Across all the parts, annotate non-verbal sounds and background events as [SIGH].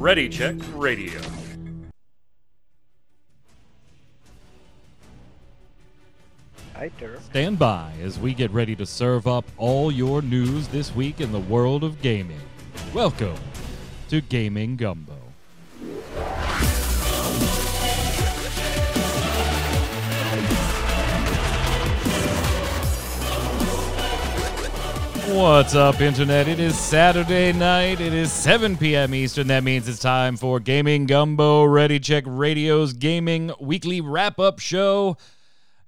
Ready Check Radio. Hi, Durr. Stand by as we get ready to serve up all your news this week in the world of gaming. Welcome to Gaming Gumbo. What's up, Internet? It is Saturday night. It is 7 p.m. Eastern. That means it's time for Gaming Gumbo Ready Check Radio's gaming weekly wrap up show.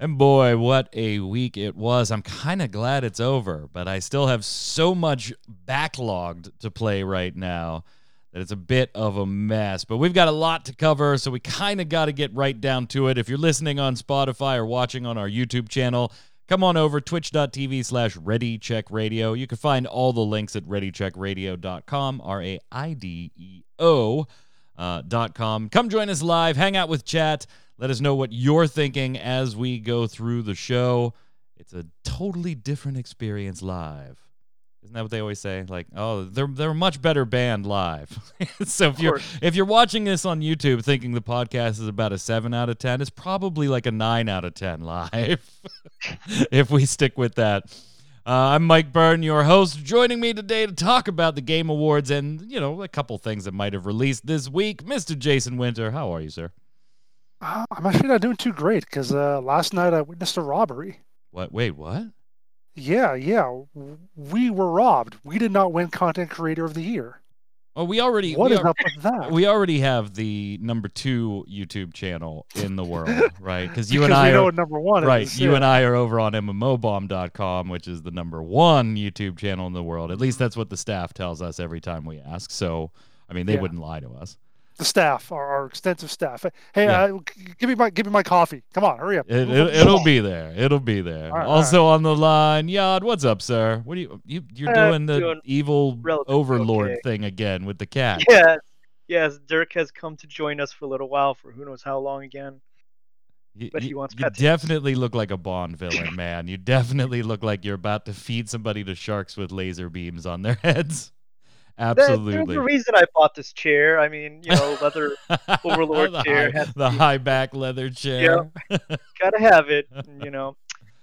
And boy, what a week it was. I'm kind of glad it's over, but I still have so much backlogged to play right now that it's a bit of a mess. But we've got a lot to cover, so we kind of got to get right down to it. If you're listening on Spotify or watching on our YouTube channel, come on over twitch.tv slash readycheckradio. You can find all the links at readycheckradio.com r-a-i-d-e-o uh, dot com. Come join us live hang out with chat. Let us know what you're thinking as we go through the show. It's a totally different experience live isn't that what they always say? Like, oh, they're they're a much better band live. [LAUGHS] so if you're if you're watching this on YouTube thinking the podcast is about a seven out of ten, it's probably like a nine out of ten live. [LAUGHS] if we stick with that. Uh, I'm Mike Byrne, your host, joining me today to talk about the Game Awards and, you know, a couple things that might have released this week. Mr. Jason Winter, how are you, sir? Uh, I'm actually not doing too great because uh, last night I witnessed a robbery. What? Wait, what? Yeah, yeah, we were robbed. We did not win Content Creator of the Year. Oh, we already What we, is al- up with that? [LAUGHS] we already have the number two YouTube channel in the world, [LAUGHS] right? Because you and I know are number one right. is. You yeah. and I are over on mmobomb.com, which is the number one YouTube channel in the world. At least that's what the staff tells us every time we ask. So, I mean, they Yeah. wouldn't lie to us. The staff, our, our extensive staff. Hey, Yeah. uh, give me my give me my coffee. Come on, hurry up. It, it, it'll be there. It'll be there. All right, all also on the line, Yad, what's up, sir? What are you you you're Uh, doing the doing evil overlord okay. thing again with the cat? [LAUGHS] Yes, yes. Dirk has come to join us for a little while, for who knows how long again. You, But he you- wants you pets. definitely look like a Bond villain, man. You definitely look like you're about to feed somebody to sharks with laser beams on their [LAUGHS] heads. That- There's Absolutely. a reason I bought this chair. I mean, you know, leather. [LAUGHS] [LAUGHS] Overlord [LAUGHS] the chair high, the be- high back leather chair. gotta have it. You know,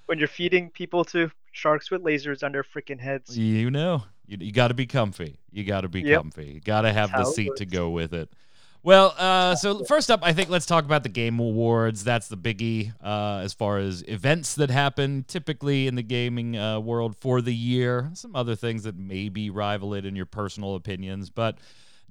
when you're feeding people to sharks with lasers on their freaking heads. You know, you, you got to be comfy. You got to be Yep. comfy. You got to have the seat to go with it. Well, uh, so first up, I think let's talk about the Game Awards. That's the biggie uh, as far as events that happen typically in the gaming uh, world for the year. Some other things that maybe rival it in your personal opinions, but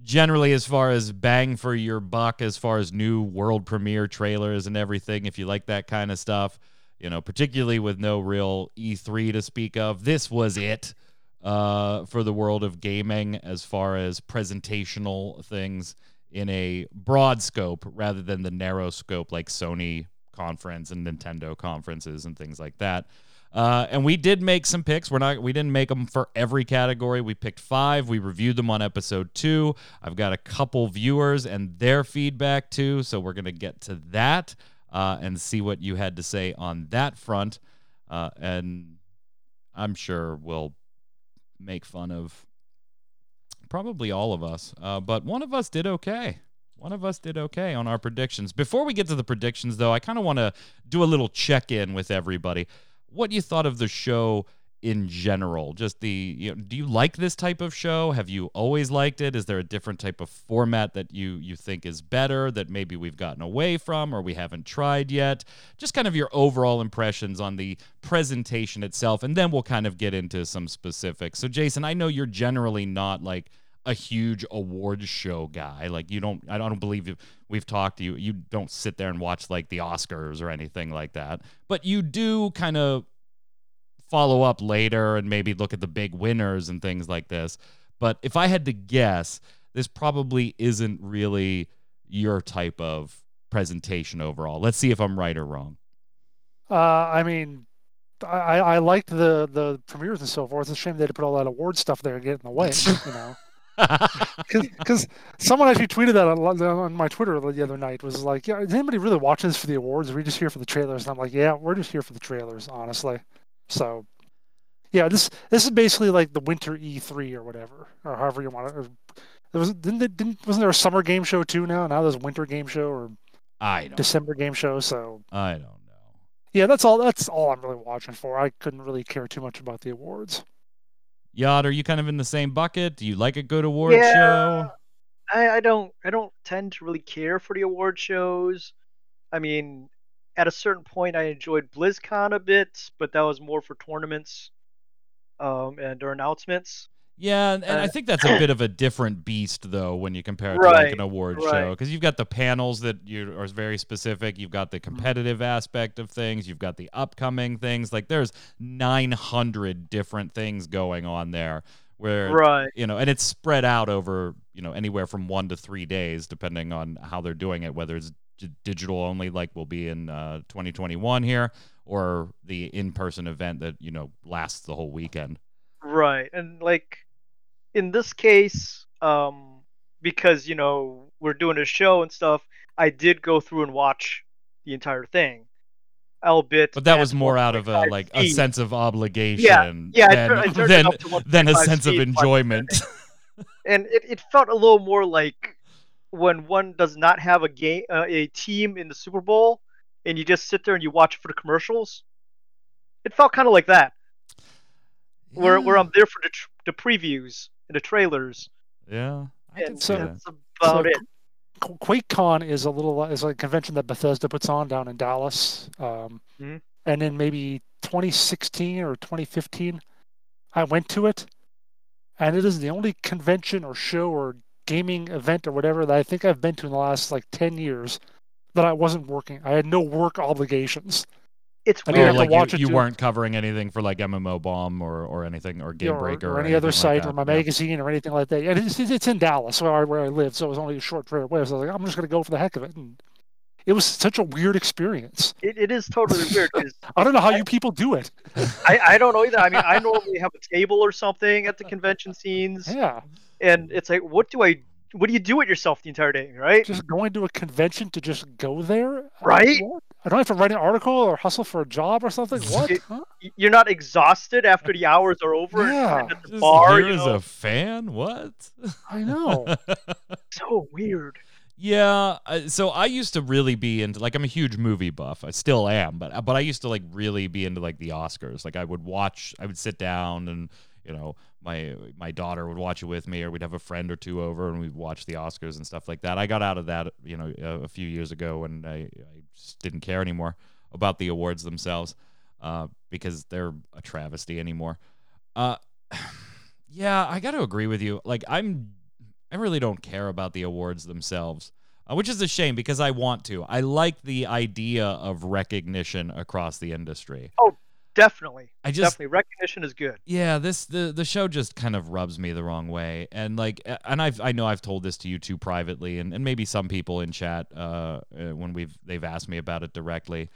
generally, as far as bang for your buck, as far as new world premiere trailers and everything, if you like that kind of stuff, you know, particularly with no real E3 to speak of, this was it uh, for the world of gaming as far as presentational things in a broad scope rather than the narrow scope like Sony conference and Nintendo conferences and things like that. Uh, and we did make some picks. We're not. We didn't make them for every category. We picked five. We reviewed them on episode two. I've got a couple viewers and their feedback too. So we're gonna get to that uh, and see what you had to say on that front. Uh, and I'm sure we'll make fun of probably all of us. Uh, but one of us did okay. One of us did okay on our predictions. Before we get to the predictions, though, I kind of want to do a little check in with everybody. What you thought of the show in general? Just the, you know, do you like this type of show? Have you always liked it? Is there a different type of format that you you think is better that maybe we've gotten away from or we haven't tried yet? Just kind of your overall impressions on the presentation itself, and then we'll kind of get into some specifics. So, Jason, I know you're generally not like a huge awards show guy. Like you don't I don't believe you- we've talked to you. You don't sit there and watch like the Oscars or anything like that. But you do kind of follow up later and maybe look at the big winners and things like this. But if I had to guess, this probably isn't really your type of presentation overall. Let's see if I'm right or wrong. Uh, I mean, I, I liked the the premieres and so forth. It's a shame they had to put all that award stuff there and get in the way. [LAUGHS] You know. because someone actually tweeted that on, on my Twitter the other night was like, "Yeah, is anybody really watching this for the awards? Or are we just here for the trailers?" And I'm like, "Yeah, we're just here for the trailers, honestly." So, Yeah, this this is basically like the winter E3 or whatever, or however you want it. Or, there was didn't, it- didn't wasn't there a summer game show too now? Now there's a winter game show or I don't. December game show. So I don't know. yeah, that's all. That's all I'm really watching for. I couldn't really care too much about the awards. Yacht, are you kind of in the same bucket? Do you like a good award Yeah. show? I, I don't I don't tend to really care for the award shows. I mean, at a certain point, I enjoyed BlizzCon a bit, but that was more for tournaments um, and or announcements. Yeah, and, and I Uh, think that's a bit of a [COUGHS] different beast, though, when you compare it to like an award right. show, because you've got the panels that you are very specific. You've got the competitive aspect of things. You've got the upcoming things. Like there's 900 different things going on there, where Right. you know, and it's spread out over you know anywhere from one to three days, depending on how they're doing it. Whether it's d- digital only, like will be in uh, 2021 here, or the in-person event that you know lasts the whole weekend. Right. And like in this case, um because, you know, we're doing a show and stuff, I did go through and watch the entire thing. Albeit But that was more out of a 1.5 like a sense of obligation yeah, I than, tur- I turned than, than a 1.5 sense of enjoyment. [LAUGHS] and it, it felt a little more like when one does not have a game uh, a team in the Super Bowl and you just sit there and you watch for the commercials. It felt kind of like that, where where Yeah. I'm there for the tr- the previews and the trailers. Yeah, I can And so- that. that's about So, it. Qu- QuakeCon is a little is a convention that Bethesda puts on down in Dallas, um, Mhm. and in maybe 2016 or 2015, I went to it, and it is the only convention or show or gaming event or whatever that I think I've been to in the last like 10 years that I wasn't working. I had no work obligations. It's I Oh, weird. like watch you, it you weren't covering anything for like MMO Bomb or, or anything or Game or, Breaker or any other site like or that. my Yeah. magazine or anything like that. And it's, it's in Dallas, where I, where I live, so it was only a short trip away. So I was like, I'm just going to go for the heck of it. And it was such a weird experience. It, it is totally weird. [LAUGHS] I don't know how you people do it. I, I don't know either. I mean, I normally have a table or something at the convention scenes, [LAUGHS] Yeah, and it's like, what do I? What do you do with yourself the entire day, right? just going to a convention to just go there. Right? what? I don't have to write an article or hustle for a job or something. What? It- Huh? You're not exhausted after the hours are over. Yeah. you're at the Just bar, here you as know? a fan? What? I know. [LAUGHS] so weird. Yeah, uh, so I used to really be into like I'm a huge movie buff. I still am, but but I used to like really be into like the Oscars. Like I would watch, I would sit down and you know my my daughter would watch it with me, or we'd have a friend or two over and we'd watch the Oscars and stuff like that. I got out of that, you know, a, a few years ago when I, I just didn't care anymore about the awards themselves uh, because they're a travesty anymore. Uh, [SIGHS] yeah, I got to agree with you. Like I'm I really don't care about the awards themselves, uh, which is a shame because I want to. I like the idea of recognition across the industry. Definitely. I just Definitely. Recognition is good. yeah, this the the show just kind of rubs me the wrong way, and like, and I've I know I've told this to you too privately, and, and maybe some people in chat uh, uh, when we've they've asked me about it directly.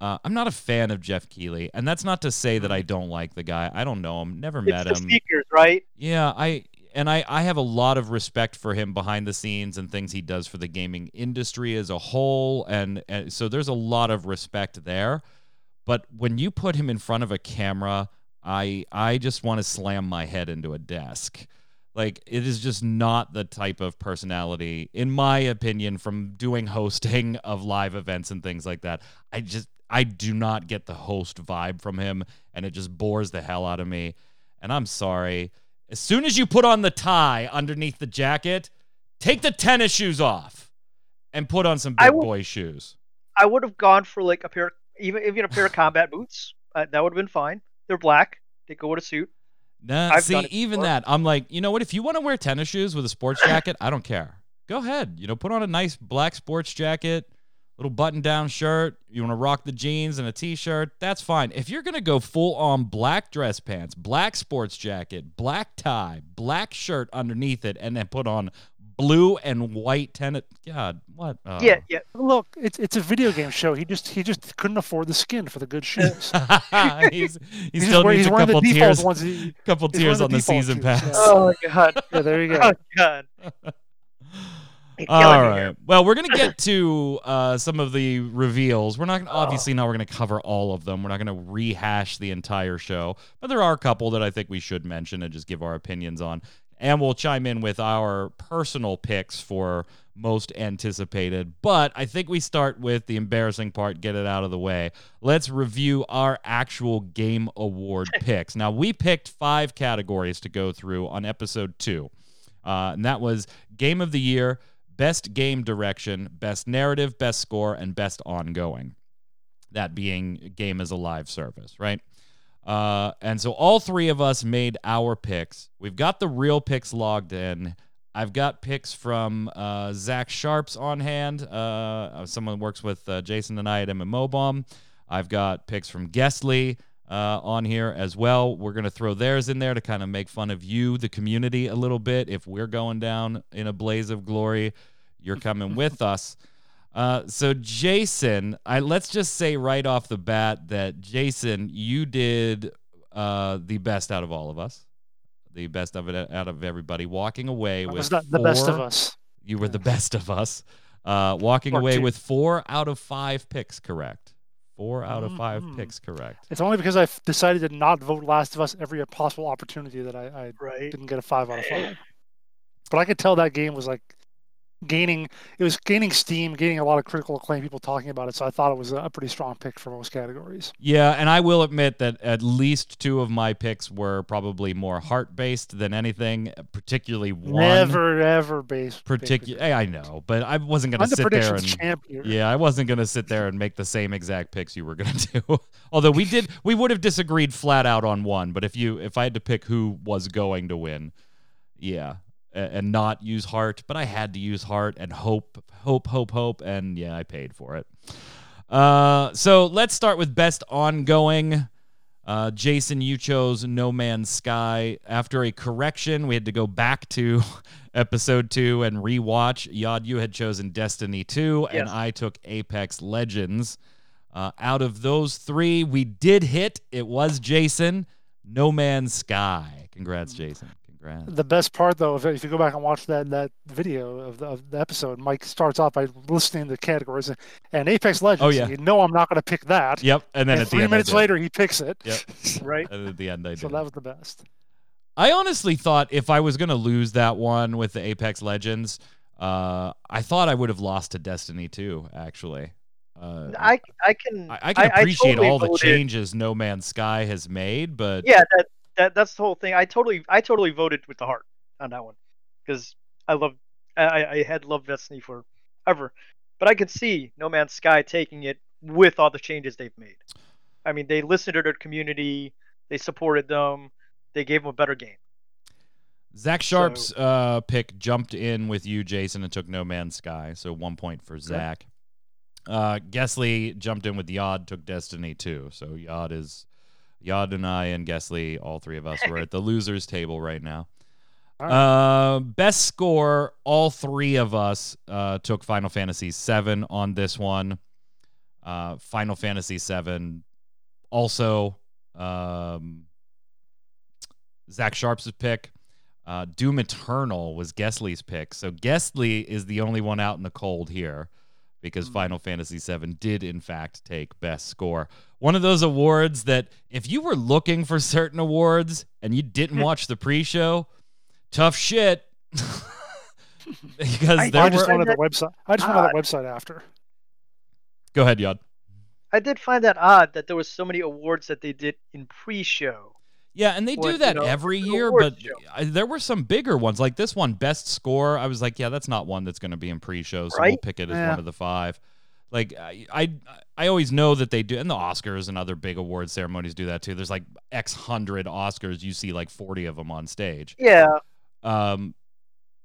Uh, I'm not a fan of Geoff Keighley, and that's not to say that I don't like the guy. I don't know him, never. It's met him. seekers, right? Yeah, I and I I have a lot of respect for him behind the scenes and things he does for the gaming industry as a whole and, and so there's a lot of respect there. But when you put him in front of a camera, I I just want to slam my head into a desk. Like it is just not the type of personality in my opinion from doing hosting [LAUGHS] of live events and things like that. I just I do not get the host vibe from him and it just bores the hell out of me. And I'm sorry. As soon as you put on the tie underneath the jacket, take the tennis shoes off and put on some big boy shoes. I would have gone for like a pair, even even a pair of combat boots. Uh, that would have been fine. They're black. They go with a suit. Nah, I've see, even before. that, I'm like, you know what? If you want to wear tennis shoes with a sports [COUGHS] jacket, I don't care. Go ahead. You know, put on a nice black sports jacket, little button down shirt. You want to rock the jeans and a t shirt, that's fine. If you're going to go full on black dress pants, black sports jacket, black tie, black shirt underneath it, and then put on blue and white tennis, God, what? Oh. Yeah, yeah. Look, it's it's a video game show. He just he just couldn't afford the skin for the good [LAUGHS] shoes. [LAUGHS] he's, [LAUGHS] he He's, still just wearing, needs he's a wearing the couple default tiers, ones. He- couple tiers on the the season shoes, pass. Oh my god. yeah, there you go. Oh god. You're All killing me right. here. Well, we're gonna get to uh, some of the reveals. We're not gonna, obviously now We're gonna cover all of them. We're not gonna rehash the entire show, but there are a couple that I think we should mention and just give our opinions on, and we'll chime in with our personal picks for most anticipated. But I think we start with the embarrassing part. Get it out of the way. Let's review our actual game award [LAUGHS] picks. Now we picked five categories to go through on episode two, uh, and that was game of the year best game direction, best narrative, best score, and best ongoing. That being game as a live service, right? Uh, and so all three of us made our picks. We've got the real picks logged in. I've got picks from uh, Zach Sharps on hand. Uh, someone who works with uh, Jason and I at MMO Bomb. I've got picks from Guestly uh, on here as well. We're going to throw theirs in there to kind of make fun of you, the community, a little bit. If we're going down in a blaze of glory, you're coming with us. Uh, so Jason, I let's just say right off the bat that Jason, you did uh, the best out of all of us, the best of it out of everybody, walking away I with was not the best of us. You were the best of us, uh, walking Or away two. with four out of five picks correct. Four out of 5 Mhm. picks correct. It's only because I decided to not vote Last of Us every possible opportunity that I, I Right. didn't get a five out of five. [LAUGHS] But I could tell that game was like gaining. It was gaining steam, gaining a lot of critical acclaim. People talking about it, so I thought it was a pretty strong pick for most categories. Yeah, and I will admit that at least two of my picks were probably more heart based than anything, particularly one. Never ever base. Particular, I know, but I wasn't I'm the sit there and champ here. yeah, I wasn't gonna sit there and make the same exact picks you were gonna [LAUGHS] do. Although we did, we would have disagreed flat out on one. But if you, if I had to pick who was going to win, yeah, and not use heart, but I had to use heart and hope, hope, hope, hope, and yeah, I paid for it. Uh, so let's start with best ongoing. Uh, Jason, you chose No Man's Sky. After a correction, we had to go back to [LAUGHS] episode two and rewatch. Yad, you had chosen Destiny 2, and I took Apex Legends. Uh, out of those three, we did hit. It was Jason, No Man's Sky. Congrats, Jason. Congrats. The best part, though, if, if you go back and watch that that video of the, of the episode, Mike starts off by listing the categories and, and Apex Legends. Oh, yeah. You know I'm not going to pick that. Yep, and then and at the three end, minutes did. later, he picks it. Yep. [LAUGHS] Right. And at the end, I So did. that was the best. I honestly thought if I was going to lose that one with the Apex Legends, uh, I thought I would have lost to Destiny 2, actually. Uh, I I can I, I can appreciate totally all the voted- changes No Man's Sky has made, but Yeah, that, that that's the whole thing. I totally I totally voted with the heart on that one because I love I, I had loved Destiny forever, but I could see No Man's Sky taking it with all the changes they've made. I mean, they listened to their community, they supported them, they gave them a better game. Zach Sharp's uh, pick jumped in with you, Jason, and took No Man's Sky, so one point for Zach. Uh, Gesley jumped in with Yod, took Destiny 2, so Yod is Yod and I and Gesley, all three of us, were at the [LAUGHS] losers table right now. All Uh, best score, all three of us uh, took Final Fantasy VII on this one. Uh, Final Fantasy VII, also um, Zach Sharp's pick. Uh, Doom Eternal was Gesley's pick. So Gesley is the only one out in the cold here because Hmm. Final Fantasy VII did, in fact, take best score. One of those awards that if you were looking for certain awards and you didn't [LAUGHS] watch the pre show, tough shit. [LAUGHS] because I- there I I just were. find wanted the website. I just wanted the website after. Go ahead, Yod. I did find that odd that there was so many awards that they did in pre-show. Yeah, and they What, do you that know, every year, but show. I, there were some bigger ones. Like this one, best score. I was like, yeah, that's not one that's going to be in pre-show, so we'll pick it as Yeah. one of the five. Like I, I, I always know that they do, and the Oscars and other big award ceremonies do that too. There's like X hundred Oscars, you see like forty of them on stage. Yeah, Um,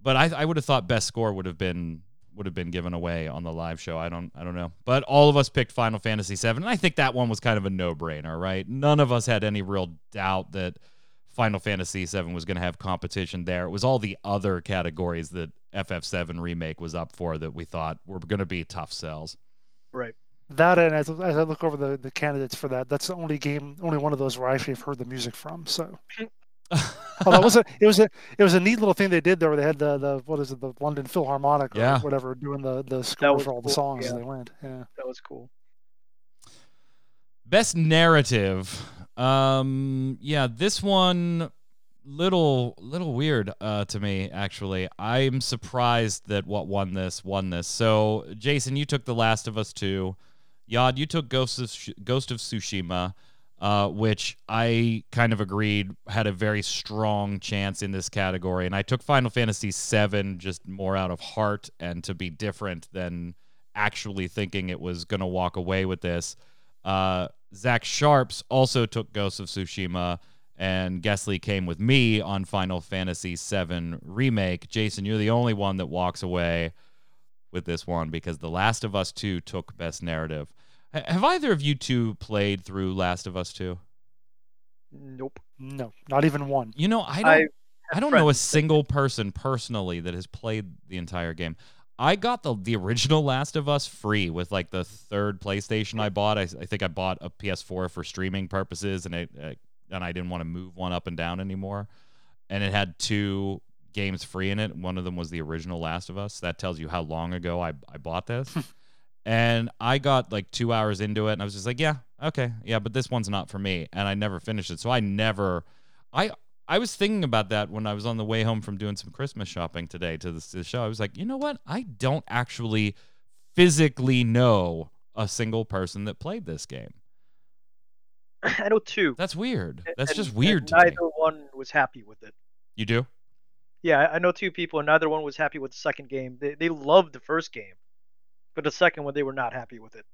but I, I would have thought best score would have been would have been given away on the live show. I don't I don't know. But all of us picked Final Fantasy VII, and I think that one was kind of a no brainer, right? None of us had any real doubt that Final Fantasy VII was going to have competition there. It was all the other categories that FF7 remake was up for that we thought were going to be tough sells. Right. That and as, as I look over the, the candidates for that, that's the only game, only one of those where I actually have heard the music from. So [LAUGHS] Oh, that was a, it was a it was a neat little thing they did there. Where they had the, the what is it the London Philharmonic or Yeah. whatever doing the the score for all the songs yeah. as they went. Yeah. That was cool. Best narrative. Um yeah, this one little little weird uh to me actually. I'm surprised that what won this won this. So, Jason, you took The Last of Us 2. Yad, you took Ghost of Sh- Ghost of Tsushima. Uh, which I kind of agreed had a very strong chance in this category, and I took Final Fantasy VII just more out of heart and to be different than actually thinking it was going to walk away with this. Uh, Zach Sharps also took Ghost of Tsushima, and Gesley came with me on Final Fantasy VII Remake. Jason, you're the only one that walks away with this one because The Last of Us 2 took Best Narrative. H- Have either of you two played through Last of Us 2? Nope. No, not even one. You know, I don't. I I don't know a single person personally that has played the entire game. I got the the original Last of Us free with like the third PlayStation I bought. I, I think I bought a PS4 for streaming purposes, and it uh, and I didn't want to move one up and down anymore. And it had two games free in it. One of them was the original Last of Us. That tells you how long ago I I bought this. [LAUGHS] and I got like two hours into it, and I was just like, yeah, okay, yeah, but this one's not for me, and I never finished it. So I never, I I was thinking about that when I was on the way home from doing some Christmas shopping today to this, to the show. I was like, you know what? I don't actually physically know a single person that played this game. [LAUGHS] I know two. That's weird. That's and- just weird to me. neither one was happy with it. You do? Yeah, I- I know two people, and neither one was happy with the second game. They they loved the first game, but the second one they were not happy with it.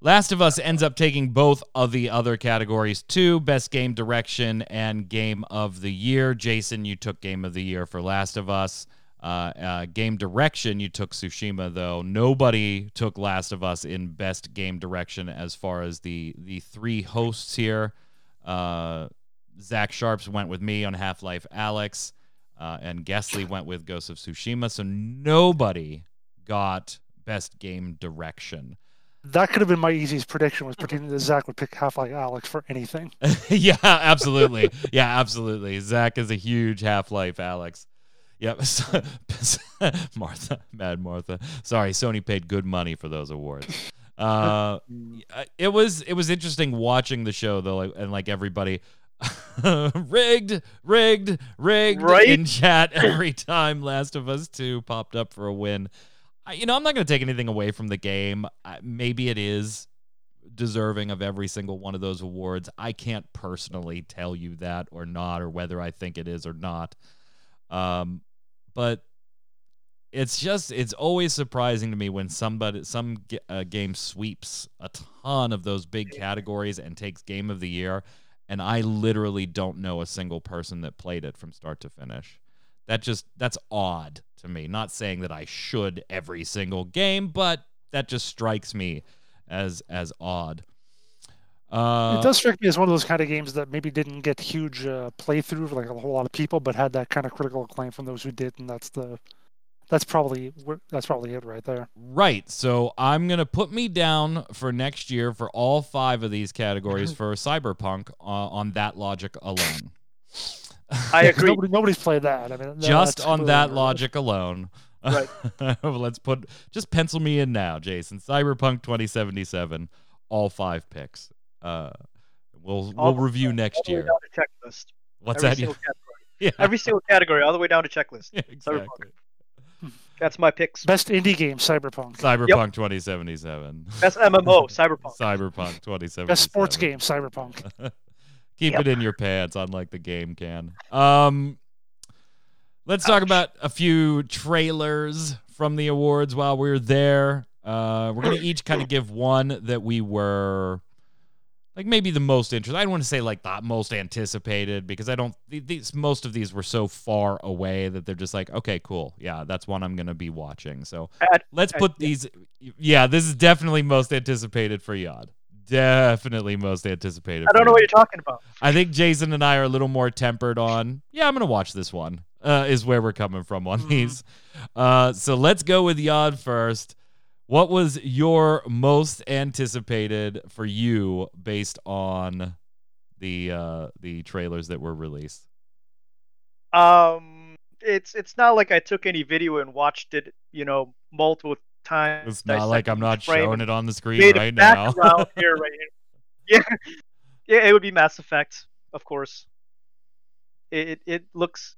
Last of Us ends up taking both of the other categories too best game direction and game of the year. Jason, you took game of the year for Last of Us. Uh, uh, game direction, you took Tsushima, though. Nobody took Last of Us in best game direction as far as the, the three hosts here. Uh, Zach Sharps went with me on Half Life Alyx, uh, and Gesley went with Ghost of Tsushima. So nobody got best game direction. That could have been my easiest prediction was predicting that Zach would pick Half Life Alyx for anything. [LAUGHS] yeah, absolutely. Yeah, absolutely. Zach is a huge Half Life Alyx. Yep. [LAUGHS] [LAUGHS] Martha, Mad Martha. Sorry, Sony paid good money for those awards. Uh, it was it was interesting watching the show though, like, and like everybody [LAUGHS] rigged, rigged, rigged Right? in chat every time Last of Us Two popped up for a win. I, you know, I'm not going to take anything away from the game. I, maybe it is deserving of every single one of those awards. I can't personally tell you that or not, or whether I think it is or not. Um, but it's just it's always surprising to me when somebody some uh, game sweeps a ton of those big categories and takes game of the year, and I literally don't know a single person that played it from start to finish. That just that's odd to me. Not saying that I should every single game, but that just strikes me as as odd. Uh, it does strike me as one of those kind of games that maybe didn't get huge uh, playthrough for like a whole lot of people, but had that kind of critical acclaim from those who did, and that's the that's probably that's probably it right there. Right. So I'm going to put me down for next year for all five of these categories [LAUGHS] for Cyberpunk uh, on that logic alone. I [LAUGHS] agree. Nobody, nobody's played that. I mean, Just on that logic alone. [LAUGHS] Right. Let's put just pencil me in now, Jason. Cyberpunk 2077, all five picks. Uh, we'll All we'll the- review all next the way year. down to checklist. What's every that? Single. [LAUGHS] Yeah, Every single category, all the way down to checklist. [LAUGHS] yeah, exactly. That's my picks. Best indie game, Cyberpunk. Cyberpunk 2077. Best MMO, [LAUGHS] Cyberpunk. Cyberpunk 2077. Best sports game, Cyberpunk. Keep Yep. it in your pants, unlike the game can. Um, let's talk about a few trailers from the awards while we're there. Uh, we're gonna each kind of give one that we were like maybe the most interested. I don't want to say like the most anticipated because I don't. These most of these were so far away that they're just like, okay, cool, yeah, that's one I'm gonna be watching. So let's put these. Yeah, this is definitely most anticipated for Yod. Definitely most anticipated. I don't know what you're talking about. I think Jason and I are a little more tempered on. Yeah, I'm gonna watch this one. Uh, is where we're coming from on Mhm. these. Uh, so let's go with Yod first. What was your most anticipated for you based on the uh, the trailers that were released? Um, it's it's not like I took any video and watched it, you know, multiple times. It's not like I'm not showing it on the screen right now. here, right here. [LAUGHS] Yeah, yeah, it would be Mass Effect, of course. It it, it looks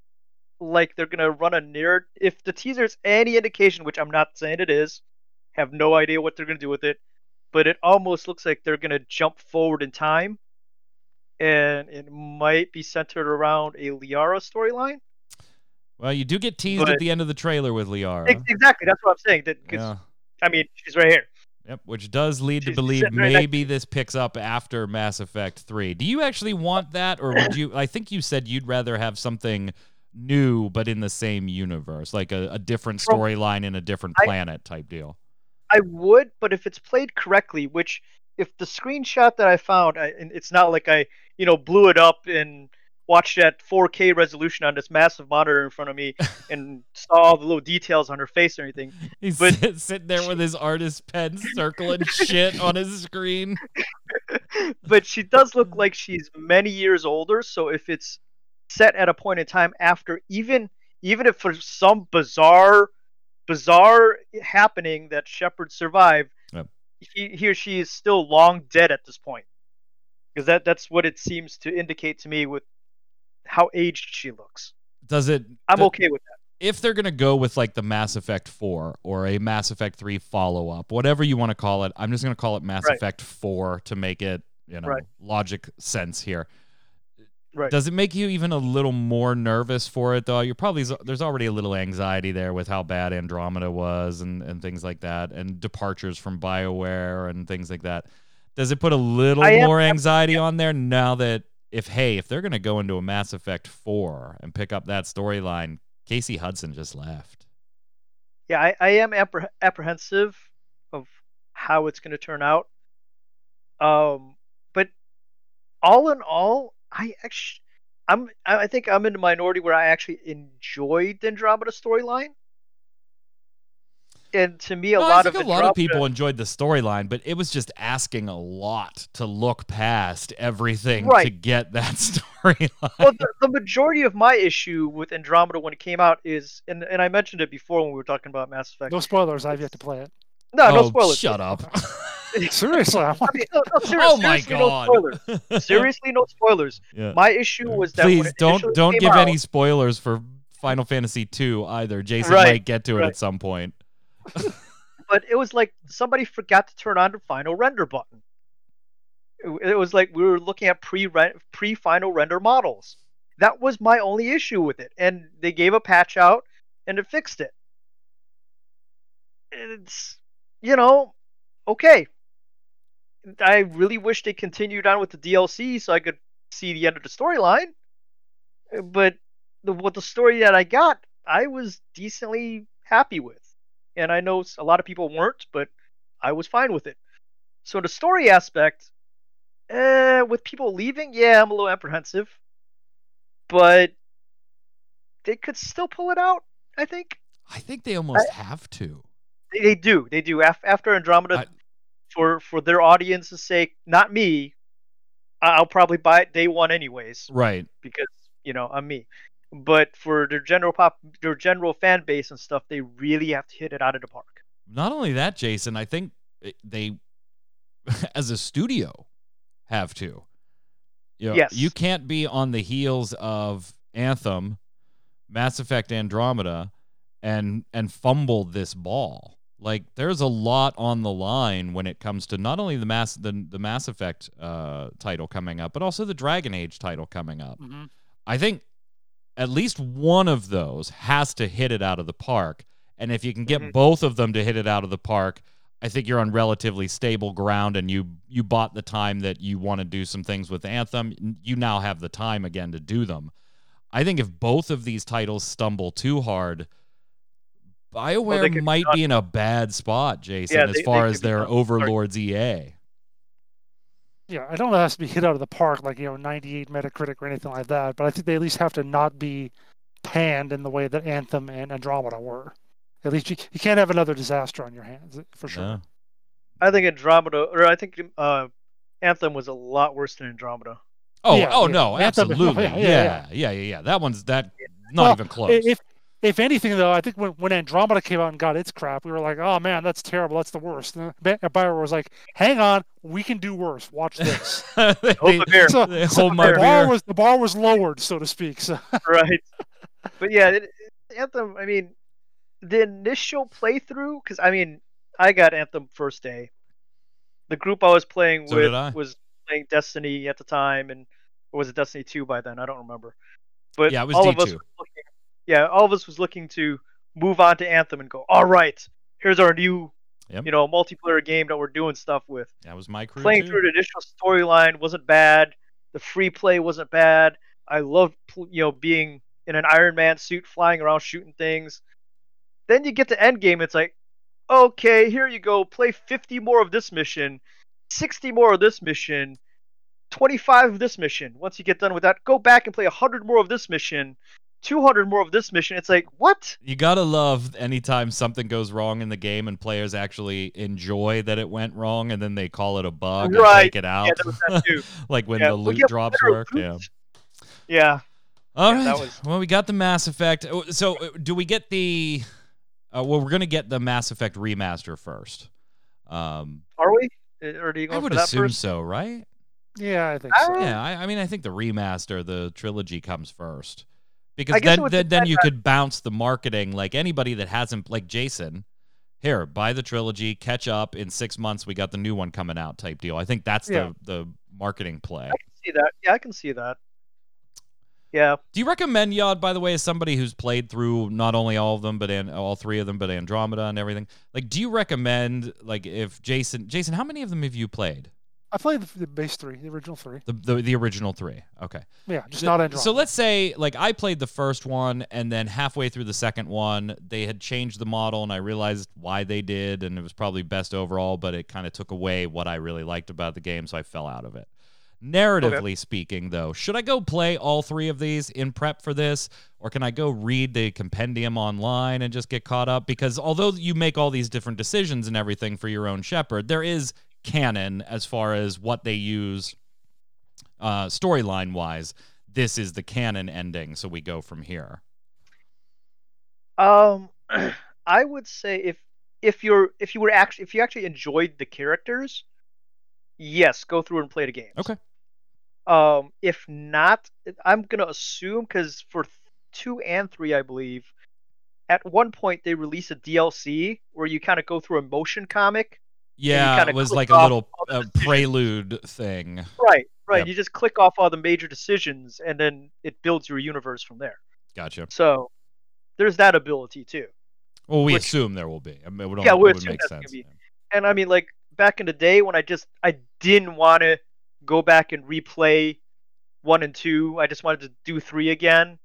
like they're gonna run a near. If the teaser's any indication, which I'm not saying it is, have no idea what they're gonna do with it, but it almost looks like they're gonna jump forward in time, and it might be centered around a Liara storyline. Well, you do get teased at the end of the trailer with Liara. Exactly, that's what I'm saying. That Yeah. I mean, she's right here. Yep, which does lead to believe right maybe this picks up after Mass Effect 3. Do you actually want that or would you I think you said you'd rather have something new but in the same universe, like a, a different storyline in a different I- planet type deal. I would, but if it's played correctly, which if the screenshot that I found, I, and it's not like I, you know, blew it up and watched at 4K resolution on this massive monitor in front of me [LAUGHS] and saw all the little details on her face or anything. He's But- sit- sitting there with his artist pen circling [LAUGHS] shit on his screen. [LAUGHS] but she does look like she's many years older. So if it's set at a point in time after, even even if for some bizarre bizarre happening that Shepard survived, Yep. he, he or she is still long dead at this point. Because that that's what it seems to indicate to me with how aged she looks. Does it I'm do- okay with that. if they're gonna go with like the Mass Effect 4 or a Mass Effect 3 follow up, whatever you want to call it, I'm just gonna call it Mass Right. Effect 4 to make it, you know, Right. logic sense here. Right. Does it make you even a little more nervous for it though? You're probably there's already a little anxiety there with how bad Andromeda was and, and things like that, and departures from Bioware and things like that. Does it put a little I am- more anxiety on there now that if hey, if they're gonna go into a Mass Effect 4 and pick up that storyline, Casey Hudson just left. Yeah, I, I am appreh- apprehensive of how it's going to turn out. Um, but all in all, I actually, I'm, I I think I'm in the minority where I actually enjoyed the Andromeda storyline. And to me, a No, lot I think of a lot of people enjoyed the storyline, but it was just asking a lot to look past everything to get that [LAUGHS] storyline. well, the, the majority of my issue with Andromeda when it came out is, and, and I mentioned it before when we were talking about Mass Effect. No spoilers. I've yet to play it. no, no Oh, spoilers. Shut up. [LAUGHS] Seriously, I'm [LAUGHS] I mean, no, no, ser- oh my seriously, god. no spoilers. Seriously, no spoilers. Yeah. My issue was that Please don't don't give out- any spoilers for Final Fantasy 2 either. Jason Right, might get to it at some point. [LAUGHS] but it was like somebody forgot to turn on the final render button. It, it was like we were looking at pre pre final render models. That was my only issue with it, and they gave a patch out and it fixed it. It's you know okay. I really wish they continued on with the DLC so I could see the end of the storyline. But the what the story that I got, I was decently happy with and I know a lot of people weren't, but I was fine with it. So the story aspect, eh, with people leaving, yeah, I'm a little apprehensive, but they could still pull it out. I think I think they almost have to. they, they do. They do. Af- after Andromeda, I- for for their audience's sake, not me. I'll probably buy it day one anyways Right. because you know I'm me. But for their general pop, their general fan base and stuff, they really have to hit it out of the park. Not only that, Jason, I think they, [LAUGHS] as a studio, have to. You know, Yes. You can't be on the heels of Anthem, Mass Effect Andromeda, and and fumble this ball. Like there's a lot on the line when it comes to not only the mass the, the Mass Effect uh, title coming up, but also the Dragon Age title coming up. hmm I think at least one of those has to hit it out of the park. And if you can get Mhm. both of them to hit it out of the park, I think you're on relatively stable ground and you you bought the time that you want to do some things with Anthem. You now have the time again to do them. I think if both of these titles stumble too hard, BioWare could might not- be in a bad spot, Jason, Yeah, as far as their overlords EA. Yeah, I don't know if it has to be hit out of the park, like you know, 98 Metacritic or anything like that. But I think they at least have to not be panned in the way that Anthem and Andromeda were. At least you, you can't have another disaster on your hands for sure. Yeah. I think Andromeda, or I think uh, Anthem was a lot worse than Andromeda. Oh, Yeah, oh yeah. no, Anthem- absolutely. yeah, Yeah, yeah, yeah, yeah, yeah. That one's that not Well, even close. If if anything though, I think when, when Andromeda came out and got its crap, we were like, oh man, that's terrible. That's the worst. And then Bioware was like, hang on, we can do worse. Watch [LAUGHS] this. They- Hold the beer. so they so hold my the bar was the bar was lowered, so to speak. So right. [LAUGHS] But yeah, it, Anthem. I mean, the initial playthrough, because I mean, I got Anthem first day. The group I was playing So with was playing Destiny at the time, and or was it Destiny two by then? I don't remember. But Yeah, it was all of us D2. looking, yeah, all of us was looking to move on to Anthem and go. All right, here's our new, Yep. you know, multiplayer game that we're doing stuff with. that was my crew playing too. through the initial storyline wasn't bad. The free play wasn't bad. I loved you know being in an Iron Man suit, flying around, shooting things. Then you get to end game. It's like, okay, here you go. Play 50 more of this mission, 60 more of this mission, 25 of this mission. Once you get done with that, go back and play 100 more of this mission, 200 more of this mission. It's like, what? You gotta love anytime something goes wrong in the game and players actually enjoy that it went wrong and then they call it a bug and Right. take it out. Yeah, there that [LAUGHS] like when Yeah, the loot drops work. Yeah. loot. Yeah. All Yeah, right. that was- Well, we got the Mass Effect. Oh, So, uh, do we get the? Uh, well, we're gonna get the Mass Effect remaster first. Um, Are we? Uh, Or do you I go would for that assume first? so, right? yeah, I think so. Yeah, I, I mean, I think the remaster, the trilogy, comes first because then then, then you could bounce the marketing. Like anybody that hasn't, like Jason, here buy the trilogy, catch up. In six months, we got the new one coming out, type deal. I think that's Yeah. the the marketing play. I can see that. Yeah, I can see that. Yeah. Do you recommend Yod, by the way, as somebody who's played through not only all of them, but all three of them, but Andromeda and everything? Like, do you recommend, like, if Jason, Jason, how many of them have you played? I played the, the base three, the original three. The the, the original three. Okay. Yeah, just So- not Andromeda. So let's say, like, I played the first one, and then halfway through the second one, they had changed the model, and I realized why they did, and it was probably best overall, but it kind of took away what I really liked about the game, so I fell out of it. Narratively speaking, though, should I go play all three of these in prep for this, or can I go read the compendium online and just get caught up? Because although you make all these different decisions and everything for your own Shepard, there is canon as far as what they use uh, storyline wise. This is the canon ending, so we go from here. Um, [CLEARS THROAT] I would say if if you're if you were actually if you actually enjoyed the characters, yes, go through and play the games. Okay. Um, if not, I'm gonna assume because for two and three, I believe, at one point they release a DLC where you kind of go through a motion comic. Yeah, it was like a little uh, prelude thing. Right, right. Yep. You just click off all the major decisions, and then it builds your universe from there. Gotcha. So there's that ability too. Well, we Which- assume there will be. I mean, it would, Yeah, we assume make sense. be. and I mean, like back in the day when I just I didn't want to go back and replay one and two. I just wanted to do three again.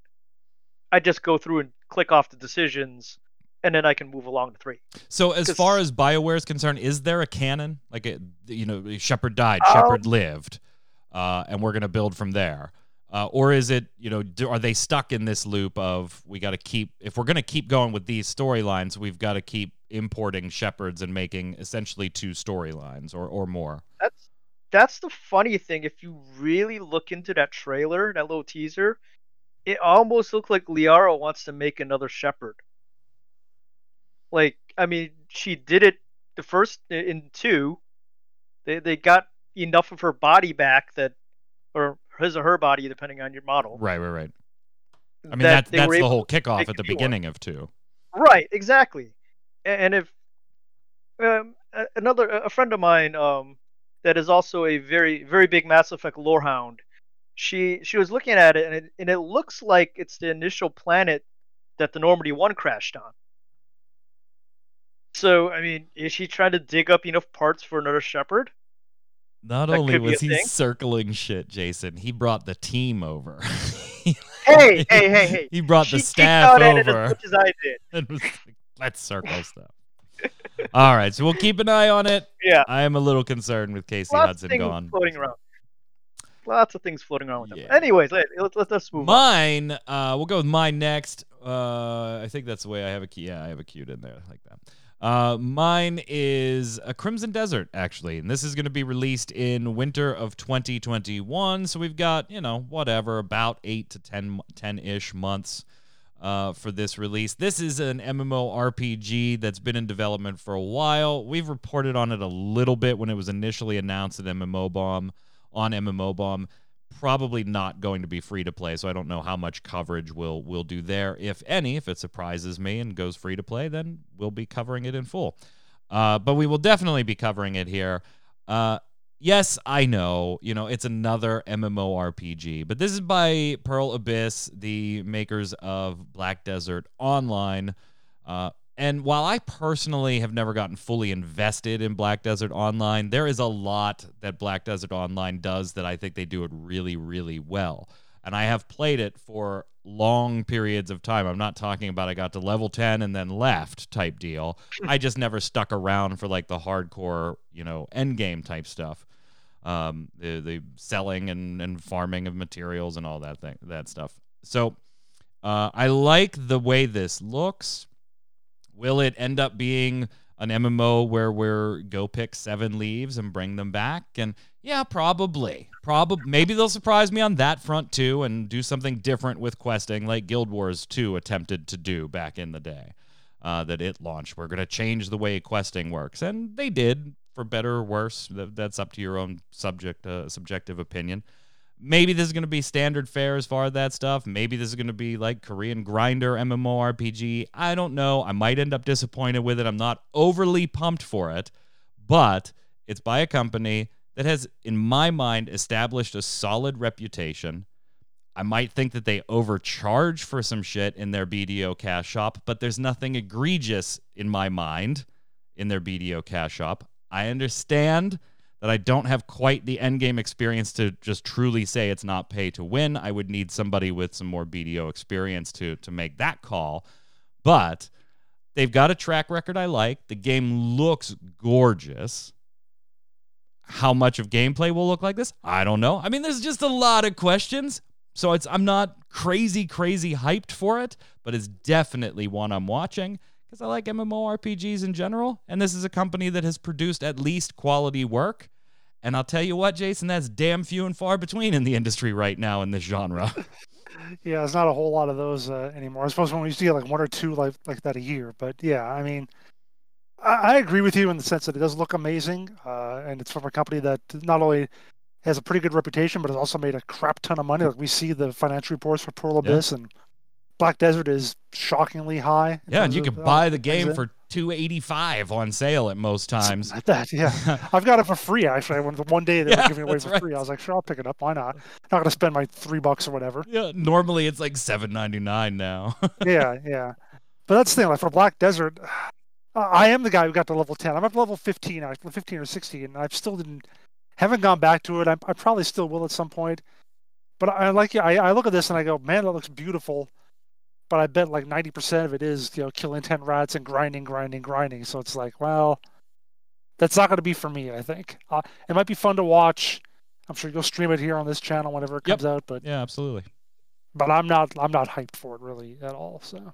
I just go through and click off the decisions, and then I can move along to three. So, as far as Bioware is concerned, is there a canon? Like, a, you know, Shepard died, Um, Shepard lived, uh, and we're gonna build from there. Uh, or is it, you know, do, are they stuck in this loop of we got to keep if we're gonna keep going with these storylines, we've got to keep importing shepherds and making essentially two storylines or or more. That's that's the funny thing. If you really look into that trailer, that little teaser, it almost looked like Liara wants to make another Shepard. Like, I mean, she did it the first in two. They they got enough of her body back that, or his or her body, depending on your model. Right, right, right. I mean, that that's that's the whole kickoff at the one. beginning of two. Right, exactly. And if um, another a friend of mine um, that is also a very very big Mass Effect lore hound, she she was looking at it and it and it looks like it's the initial planet that the Normandy One crashed on. So I mean, is she trying to dig up enough parts for another Shepard? Not That only was he thing. circling shit, Jason, he brought the team over. [LAUGHS] Hey, hey, hey, hey! He brought she the staff out at it over as much as I did. [LAUGHS] and was like, let's circle stuff. All right, so we'll keep an eye on it. [LAUGHS] Yeah, I am a little concerned with Casey lots of Hudson things gone. floating around. Lots of things floating around with. Yeah. Anyways, let, let's let's let's move on. Mine, uh, we'll go with mine next. Uh, I think that's the way I have a key. Yeah, I have a queued in there like that. Uh, mine is a Crimson Desert, actually, and this is going to be released in winter of 2021. So we've got, you know, whatever, about eight to 10, 10-ish months uh, for this release. This is an MMORPG that's been in development for a while. We've reported on it a little bit when it was initially announced at MMO Bomb on MMO Bomb probably not going to be free to play, so I don't know how much coverage we'll we'll do there, if any. If it surprises me and goes free to play, then we'll be covering it in full. Uh, but we will definitely be covering it here. Uh, yes, I know, you know, it's another MMORPG, but this is by Pearl Abyss, the makers of Black Desert Online. Uh, and while I personally have never gotten fully invested in Black Desert Online, there is a lot that Black Desert Online does that I think they do it really, really well. And I have played it for long periods of time. I'm not talking about I got to level 10 and then left type deal. I just never stuck around for like the hardcore, you know, end game type stuff. Um, the, the selling and, and farming of materials and all that thing, that stuff. So uh, I like the way this looks. Will it end up being an MMO where we're go pick seven leaves and bring them back? And yeah, probably. Probably maybe they'll surprise me on that front too and do something different with questing like Guild Wars 2 attempted to do back in the day. Uh, that it launched. We're going to change the way questing works. And they did, for better or worse. That's up to your own subject, uh, subjective opinion. Maybe this is going to be standard fare as far as that stuff. Maybe this is going to be like Korean Grinder MMORPG. I don't know. I might end up disappointed with it. I'm not overly pumped for it, but it's by a company that has, in my mind, established a solid reputation. I might think that they overcharge for some shit in their BDO cash shop, but there's nothing egregious in my mind in their BDO cash shop. I understand that I don't have quite the end game experience to just truly say it's not pay to win. I would need somebody with some more BDO experience to to make that call. But they've got a track record I like. The game looks gorgeous. How much of gameplay will look like this? I don't know. I mean, there's just a lot of questions. So it's I'm not crazy crazy hyped for it, but it's definitely one I'm watching because I like MMORPGs in general. And this is a company that has produced at least quality work. And I'll tell you what, Jason, that's damn few and far between in the industry right now in this genre. [LAUGHS] yeah, there's not a whole lot of those uh, anymore. I suppose when we used to get like one or two like like that a year. But yeah, I mean, I, I agree with you in the sense that it does look amazing, uh, and it's from a company that not only has a pretty good reputation, but has also made a crap ton of money. Like we see the financial reports for Pearl Abyss yeah. and Black Desert is shockingly high. Yeah, and you can uh, buy the game for two eighty five on sale at most times. Like that, yeah. [LAUGHS] I've got it for free actually. The one day they yeah, were giving it away for right. free, I was like, sure, I'll pick it up. Why not? Not gonna spend my three bucks or whatever. Yeah, normally it's like seven ninety nine now. [LAUGHS] yeah, yeah. But that's the thing. Like for Black Desert, uh, I am the guy who got to level ten. I'm at level fifteen, actually, fifteen or sixteen, and I've still didn't haven't gone back to it. I, I probably still will at some point. But I like I, I look at this and I go, man, that looks beautiful but I bet like 90% of it is, you know, killing 10 rats and grinding, grinding, grinding. So it's like, well, that's not going to be for me, I think. Uh, it might be fun to watch. I'm sure you'll stream it here on this channel whenever it comes yep. out, but Yeah, absolutely. But I'm not I'm not hyped for it really at all, so.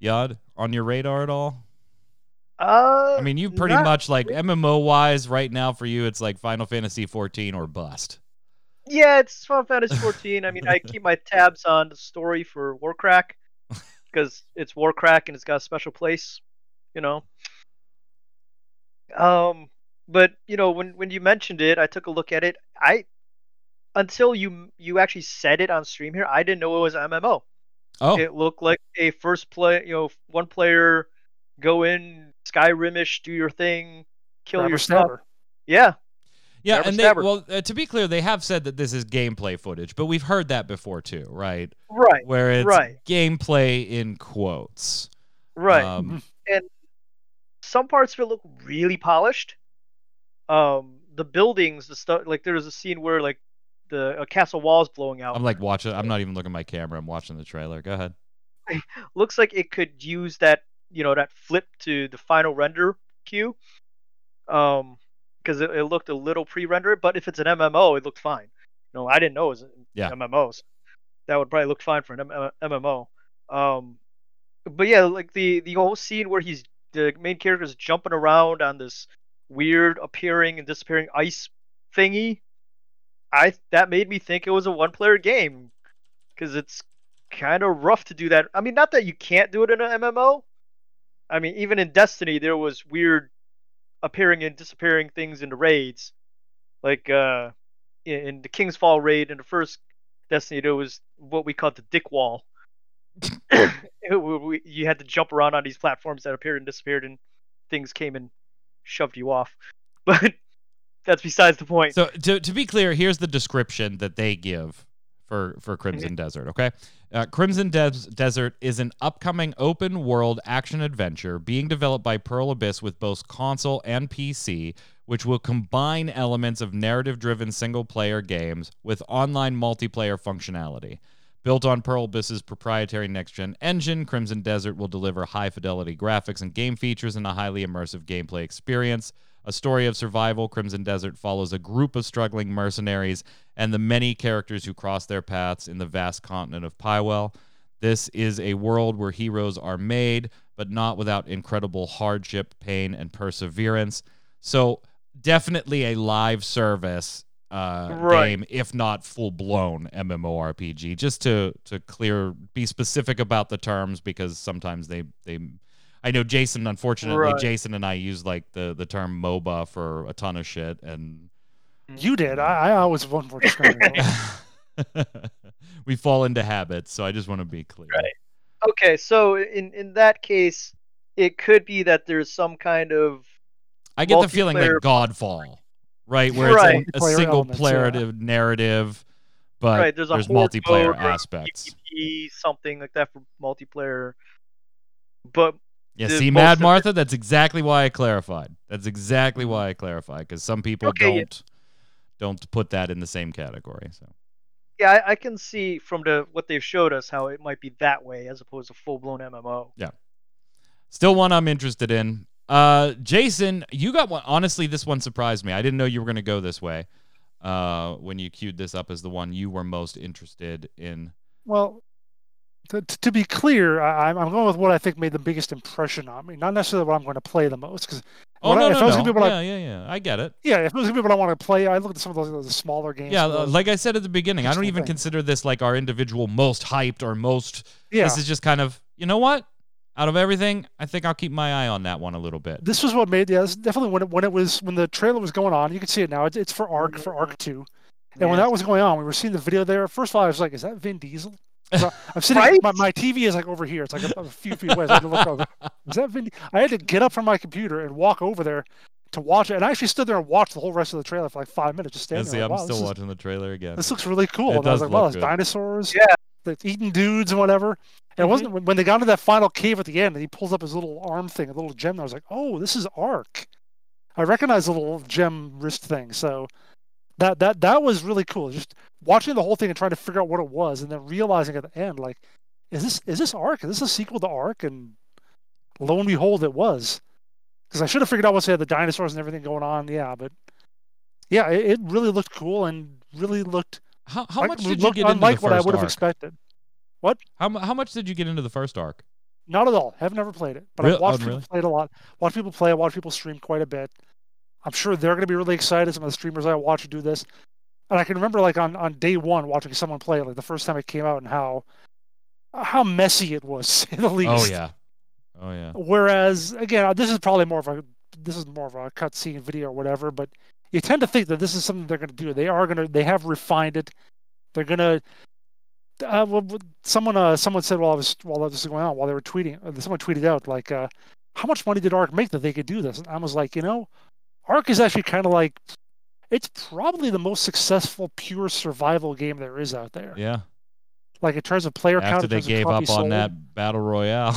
Yod, on your radar at all? Uh, I mean, you pretty much like MMO wise right now for you, it's like Final Fantasy 14 or bust. Yeah, it's Final Fantasy [LAUGHS] 14. I mean, I keep my tabs on the story for Warcrack [LAUGHS] because it's Warcrack and it's got a special place, you know. Um, but you know, when when you mentioned it, I took a look at it. I until you you actually said it on stream here, I didn't know it was MMO. Oh, it looked like a first play, you know, one player go in Skyrimish, do your thing, kill your stuff. Yeah, yeah, and they well uh, to be clear, they have said that this is gameplay footage, but we've heard that before too, right? Right. Where it's right. gameplay in quotes. Right. Um, [LAUGHS] and some parts of it look really polished. Um, the buildings, the stuff like there's a scene where like the a castle wall is blowing out. I'm like watching. I'm not even looking at my camera. I'm watching the trailer. Go ahead. [LAUGHS] Looks like it could use that you know that flip to the final render queue. Um, because it, it, looked a little pre-rendered. But if it's an MMO, it looked fine. No, I didn't know it was yeah. MMOs. That would probably look fine for an M- MMO. Um, but yeah, like the the whole scene where he's the main character is jumping around on this weird appearing and disappearing ice thingy. I that made me think it was a one player game because it's kind of rough to do that. I mean, not that you can't do it in an MMO. I mean, even in Destiny, there was weird appearing and disappearing things in the raids, like uh, in, in the King's Fall raid in the first Destiny, there was what we called the Dick Wall. [COUGHS] [COUGHS] We- we- you had to jump around on these platforms that appeared and disappeared, and things came and shoved you off. [LAUGHS] But that's besides the point. So to, to be clear, here's the description that they give for for Crimson Desert. Okay, uh, Crimson Des- Desert is an upcoming open world action adventure being developed by Pearl Abyss with both console and PC, which will combine elements of narrative driven single player games with online multiplayer functionality. Built on Pearl Abyss's proprietary next gen engine, Crimson Desert will deliver high fidelity graphics and game features and a highly immersive gameplay experience. A story of survival, Crimson Desert follows a group of struggling mercenaries and the many characters who cross their paths in the vast continent of Pywel. This is a world where heroes are made, but not without incredible hardship, pain, and perseverance. So, definitely a live service uh, Right. game, if not full blown MMORPG. Just to to clear, be specific about the terms because sometimes they they. I know Jason. Unfortunately, Right. Jason and I use like the the term MOBA for a ton of shit, and You did. I, I always one for discriminating. [LAUGHS] we fall into habits. So I just want to be clear. Right. Okay, so in in that case, it could be that there's some kind of I get the feeling like Godfall, right? Where Right. it's a, a single elements, yeah. player narrative, but Right, there's there's, a horde multiplayer mode or aspects. PvP, something like that for multiplayer. But Yeah, see, Mad Martha. That's exactly why I clarified. That's exactly why I clarified because some people Okay, don't don't put that in the same category. So yeah, I, I can see from the what they've showed us how it might be that way as opposed to full blown MMO. Yeah, still one I'm interested in. Uh, Jason, you got one. Honestly, this one surprised me. I didn't know you were going to go this way. Uh, when you queued this up as the one you were most interested in. Well, to, to be clear, I, I'm I'm going with what I think made the biggest impression on me, not necessarily what I'm going to play the most. Because Oh What I- no, if no, I was no. gonna be yeah, yeah, yeah. I get it. yeah, if it was gonna be what I want to play, I look at some of those, those smaller games. Yeah, uh, those- like I said at the beginning, I don't even thing. consider this like our individual most hyped or most. yeah. This is just kind of, you know what? Out of everything, I think I'll keep my eye on that one a little bit. This was what made yeah. This definitely when it when it was when the trailer was going on. You can see it now. It's, it's for Ark for Ark Two, and when that was going on, we were seeing the video there. First of all, I was like, "Is that Vin Diesel?" So [LAUGHS] I'm sitting. Right? My, my TV is like over here. It's like a, a few feet away. So I had to look over. Is that Vin? I had to get up from my computer and walk over there to watch it. And I actually stood there and watched the whole rest of the trailer for like five minutes, just Yeah, standing see, there. I'm wow, still this is- watching the trailer again. this looks really cool. It and I was does like, wow, look there's good. dinosaurs. Yeah. That's eating dudes and whatever. And it wasn't mm-hmm. when, when they got into that final cave at the end and he pulls up his little arm thing, a little gem. I was like, oh, this is Ark. I recognize the little gem wrist thing. So that that that was really cool. Just watching the whole thing and trying to figure out what it was, and then realizing at the end, like, is this is this Ark? Is this a sequel to Ark? And lo and behold, it was. Because I should have figured out once they had the dinosaurs and everything going on. Yeah, but yeah, it, it really looked cool and really looked How, how like, much it did you get into unlike the what I first would have Ark? expected. How, how much did you get into the first Ark? Not at all. I have never played it, but Real- I've watched oh, people really? play it a lot. Watch people play. it, Watch people stream quite a bit. I'm sure they're going to be really excited. Some of the streamers I watch do this, and I can remember like on, on day one watching someone play like the first time it came out, and how how messy it was, [LAUGHS] say the least. Oh yeah, oh yeah. Whereas again, this is probably more of a this is more of a cutscene video or whatever, but you tend to think that this is something they're going to do. They are going to. They have refined it. They're going to. Uh, well, well, someone uh, someone said while I was while this was going on while they were tweeting, uh, someone tweeted out like, uh, "How much money did Ark make that they could do this?" And I was like, you know, Ark is actually kind of like, it's probably the most successful pure survival game there is out there. Yeah. Like in terms of player count, After in they gave up copies on that battle royale.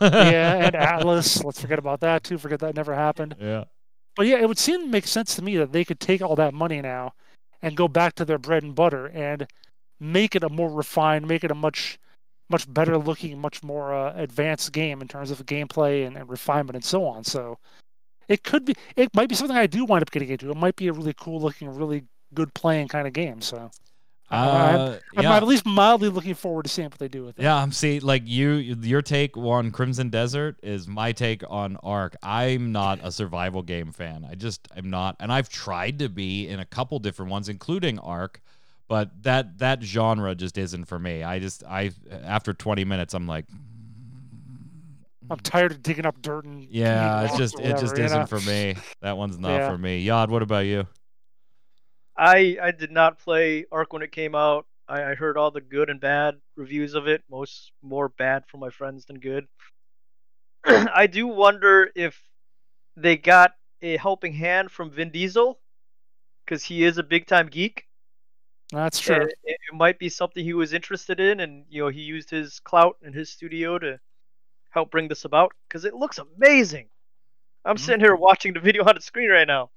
yeah, [LAUGHS] and Atlas. Let's forget about that too. Forget that never happened. yeah. But yeah, it would seem to make sense to me that they could take all that money now and go back to their bread and butter and make it a more refined, make it a much, much better looking, much more uh, advanced game in terms of gameplay and, and refinement and so on. So it could be, it might be something I do wind up getting into. It might be a really cool looking, really good playing kind of game. So I'm- Uh, I'm yeah. at least mildly looking forward to seeing what they do with it. Yeah, I'm see like you your take on Crimson Desert is my take on Ark. I'm not a survival game fan. I just I'm not and I've tried to be in a couple different ones including Ark, but that that genre just isn't for me. I just I after 20 minutes I'm like I'm tired of digging up dirt and yeah, it's just or it just isn't know? for me. That one's not Yeah. for me. Yod, what about you? I I did not play Ark when it came out. I, I heard all the good and bad reviews of it. Most more bad from my friends than good. [CLEARS THROAT] I do wonder if they got a helping hand from Vin Diesel, because he is a big time geek. That's true. It, it might be something he was interested in, and you know he used his clout in his studio to help bring this about. Because it looks amazing. I'm Mhm. sitting here watching the video on the screen right now.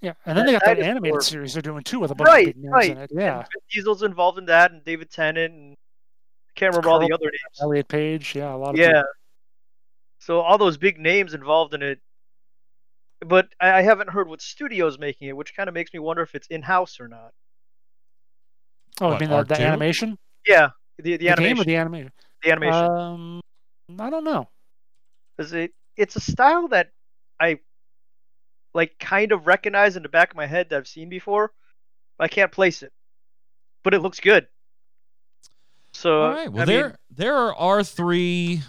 Yeah, and then they got that Dinosaur. animated series they're doing too with a bunch Right, of big names right. in it. Yeah, And Diesel's involved in that, and David Tennant, and I can't remember all the other names. Elliot Page. Yeah, a lot of Yeah. people. So all those big names involved in it, but I, I haven't heard what studio's making it, which kind of makes me wonder if it's in house or not. Oh, What, I mean the, the animation, Yeah, the the, the game animation. or the animation. the animation. Um, I don't know. 'Cause it it's a style that I like kind of recognize in the back of my head that I've seen before. I can't place it, but it looks good. So All right. Well, I there mean, there are our three.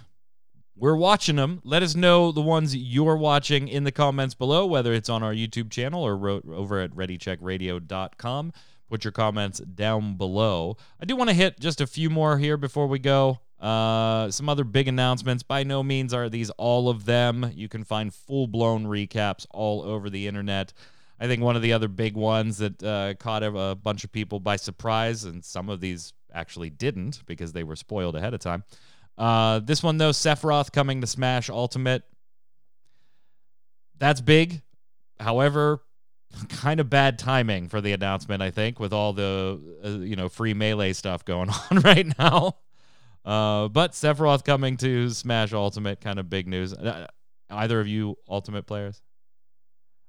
We're watching them. Let us know the ones you're watching in the comments below, whether it's on our YouTube channel or ro- over at ReadyCheckRadio.com. Put your comments down below. I do want to hit just a few more here before we go. Uh, some other big announcements. By no means are these all of them. You can find full blown recaps all over the internet. I think one of the other big ones that uh, caught a, bunch of people by surprise, and some of these actually didn't because they were spoiled ahead of time. Uh, this one though, Sephiroth coming to Smash Ultimate. That's big. However, [LAUGHS] kind of bad timing for the announcement, I think, with all the uh, you know free melee stuff going [LAUGHS] on right now. Uh, but Sephiroth coming to Smash Ultimate, kind of big news. Uh, either of you Ultimate players?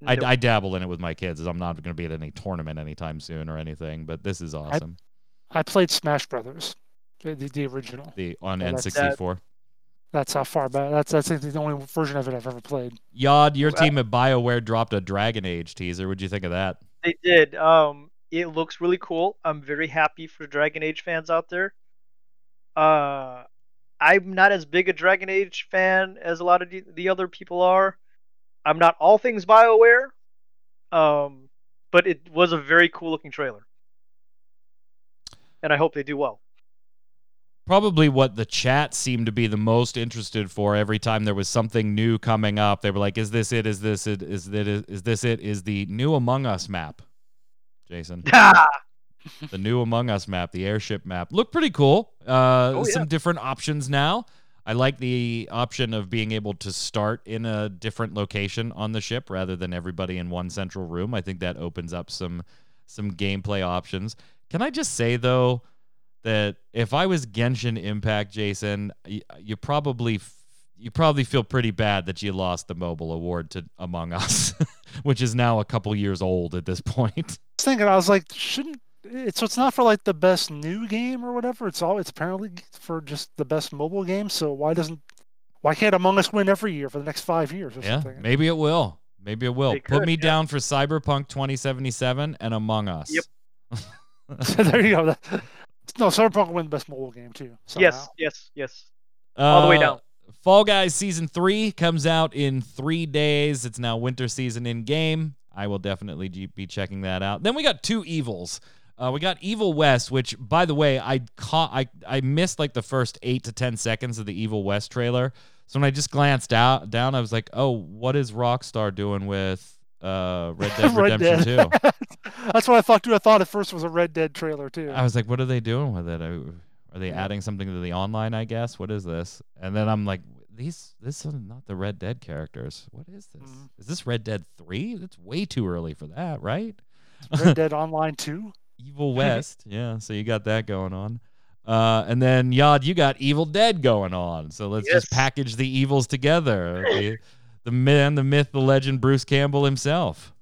I. I dabble in it with my kids, I'm not going to be at any tournament anytime soon or anything. But this is awesome. I played Smash Brothers, the, the, original. the on Yeah, N64. That's how far back. That's that's the only version of it I've ever played. Yod, your Well, team at BioWare dropped a Dragon Age teaser. What'd you think of that? They did. Um, it looks really cool. I'm very happy for Dragon Age fans out there. Uh, I'm not as big a Dragon Age fan as a lot of the, the other people are. I'm not all things Bioware. Um, but it was a very cool looking trailer, and I hope they do well. Probably what the chat seemed to be the most interested for every time there was something new coming up. They were like, "Is this it? Is this it? Is that it? Is this it? Is the new Among Us map?" Jason, [LAUGHS] the new Among Us map, the airship map, looked pretty cool. Uh, Oh, yeah. Some different options now. I like the option of being able to start in a different location on the ship rather than everybody in one central room. I think that opens up some some gameplay options. Can I just say though that if I was Genshin Impact, Jason, you, you probably f- you probably feel pretty bad that you lost the mobile award to Among Us, [LAUGHS] which is now a couple years old at this point. I was thinking, I was like, shouldn't it's so it's not for like the best new game or whatever. It's all it's apparently for just the best mobile game. So why doesn't why can't Among Us win every year for the next five years or Yeah, something? maybe it will. Maybe it will. They Put could, me yeah. down for Cyberpunk 2077 and Among Us. Yep. so [LAUGHS] [LAUGHS] there you go. No, Cyberpunk will win the best mobile game too. yes, somehow. yes, yes. All the way Uh, down. Fall Guys season three comes out in three days. It's now winter season in game. I will definitely be checking that out. Then we got two evils. Uh, we got Evil West, which, by the way, I caught. I I missed like the first eight to ten seconds of the Evil West trailer. So when I just glanced out down, I was like, "Oh, what is Rockstar doing with uh, Red [LAUGHS] Dead Red Redemption Dead. 2? [LAUGHS] That's what I thought too. I thought at first it was a Red Dead trailer too. I was like, "What are they doing with it? Are they adding something to the online? I guess. What is this?" And then I'm like, "These, this is not the Red Dead characters. What is this? Mhm. Is this Red Dead Three? It's way too early for that, right?" Red [LAUGHS] Dead Online 2. Evil [LAUGHS] West, yeah. So you got that going on. Uh, and then Yod, you got Evil Dead going on. So let's just package the evils together. the, the man, the myth, the legend, Bruce Campbell himself.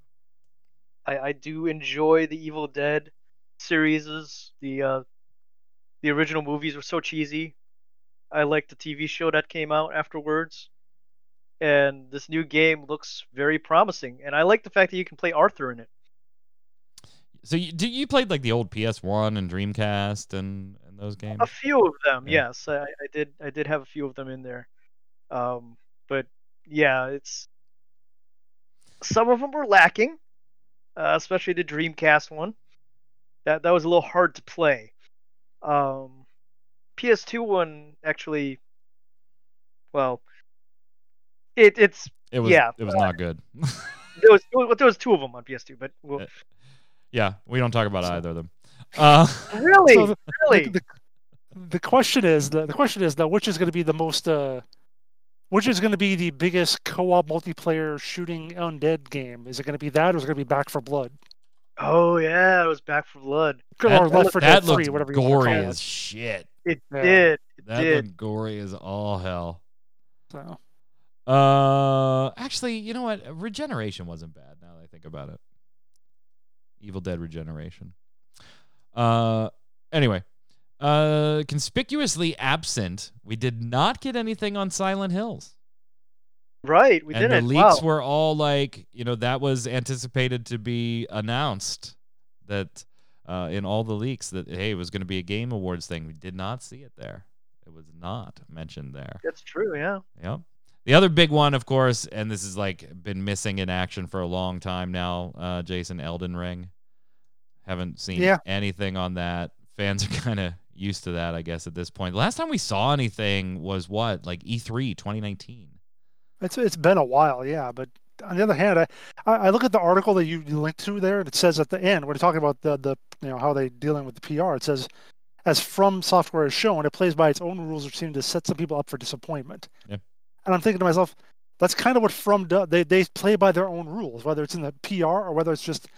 I, I do enjoy the Evil Dead series. The uh, the original movies were so cheesy. I like the TV show that came out afterwards. And this new game looks very promising. And I like the fact that you can play Arthur in it. So you do you played like the old PS1 and Dreamcast and, and those games? A few of them, Yeah. yes. I, I did I did have a few of them in there. Um, but yeah, it's some of them were lacking, uh, especially the Dreamcast one. That that was a little hard to play. Um, PS2 one actually, well, it it's It was yeah, it was not good. [LAUGHS] there was there was two of them on PS2, but well, Yeah. yeah, we don't talk about either of them. Uh, [LAUGHS] really, So the, really, the, the question is the, the question is though which is going to be the most uh which is going to be the biggest co-op multiplayer shooting undead game? Is it going to be that, or is it going to be Back 4 Blood, oh yeah, it was Back 4 Blood. That- or Left 4 that Dead looked Three, whatever you want to gory call as shit. It Yeah. did, it That did. looked gory as all hell. So, Uh, actually, you know what? Regeneration wasn't bad. Now that I think about it, Evil Dead Regeneration. Uh, anyway, uh, conspicuously absent. We did not get anything on Silent Hills, Right, we and did the leaks wow. were all like, you know, that was anticipated to be announced. That uh, in all the leaks that hey, it was going to be a Game Awards thing. We did not see it there. It was not mentioned there. That's true. Yeah. Yep. The other big one, of course, and this is like been missing in action for a long time now. Uh, Jason Elden Ring. Haven't seen Yeah. anything on that. Fans are [LAUGHS] kind of used to that, I guess, at this point. The last time we saw anything was what, like E E3 2019. it's it's been a while, yeah. But on the other hand, I I look at the article that you, linked to there, and it says at the end when they're talking about the the you know how they dealing with the PR. It says, as From Software has shown, it plays by its own rules, which seem to set some people up for disappointment. Yeah. And I'm thinking to myself, that's kind of what From does. They they play by their own rules, whether it's in the PR or whether it's just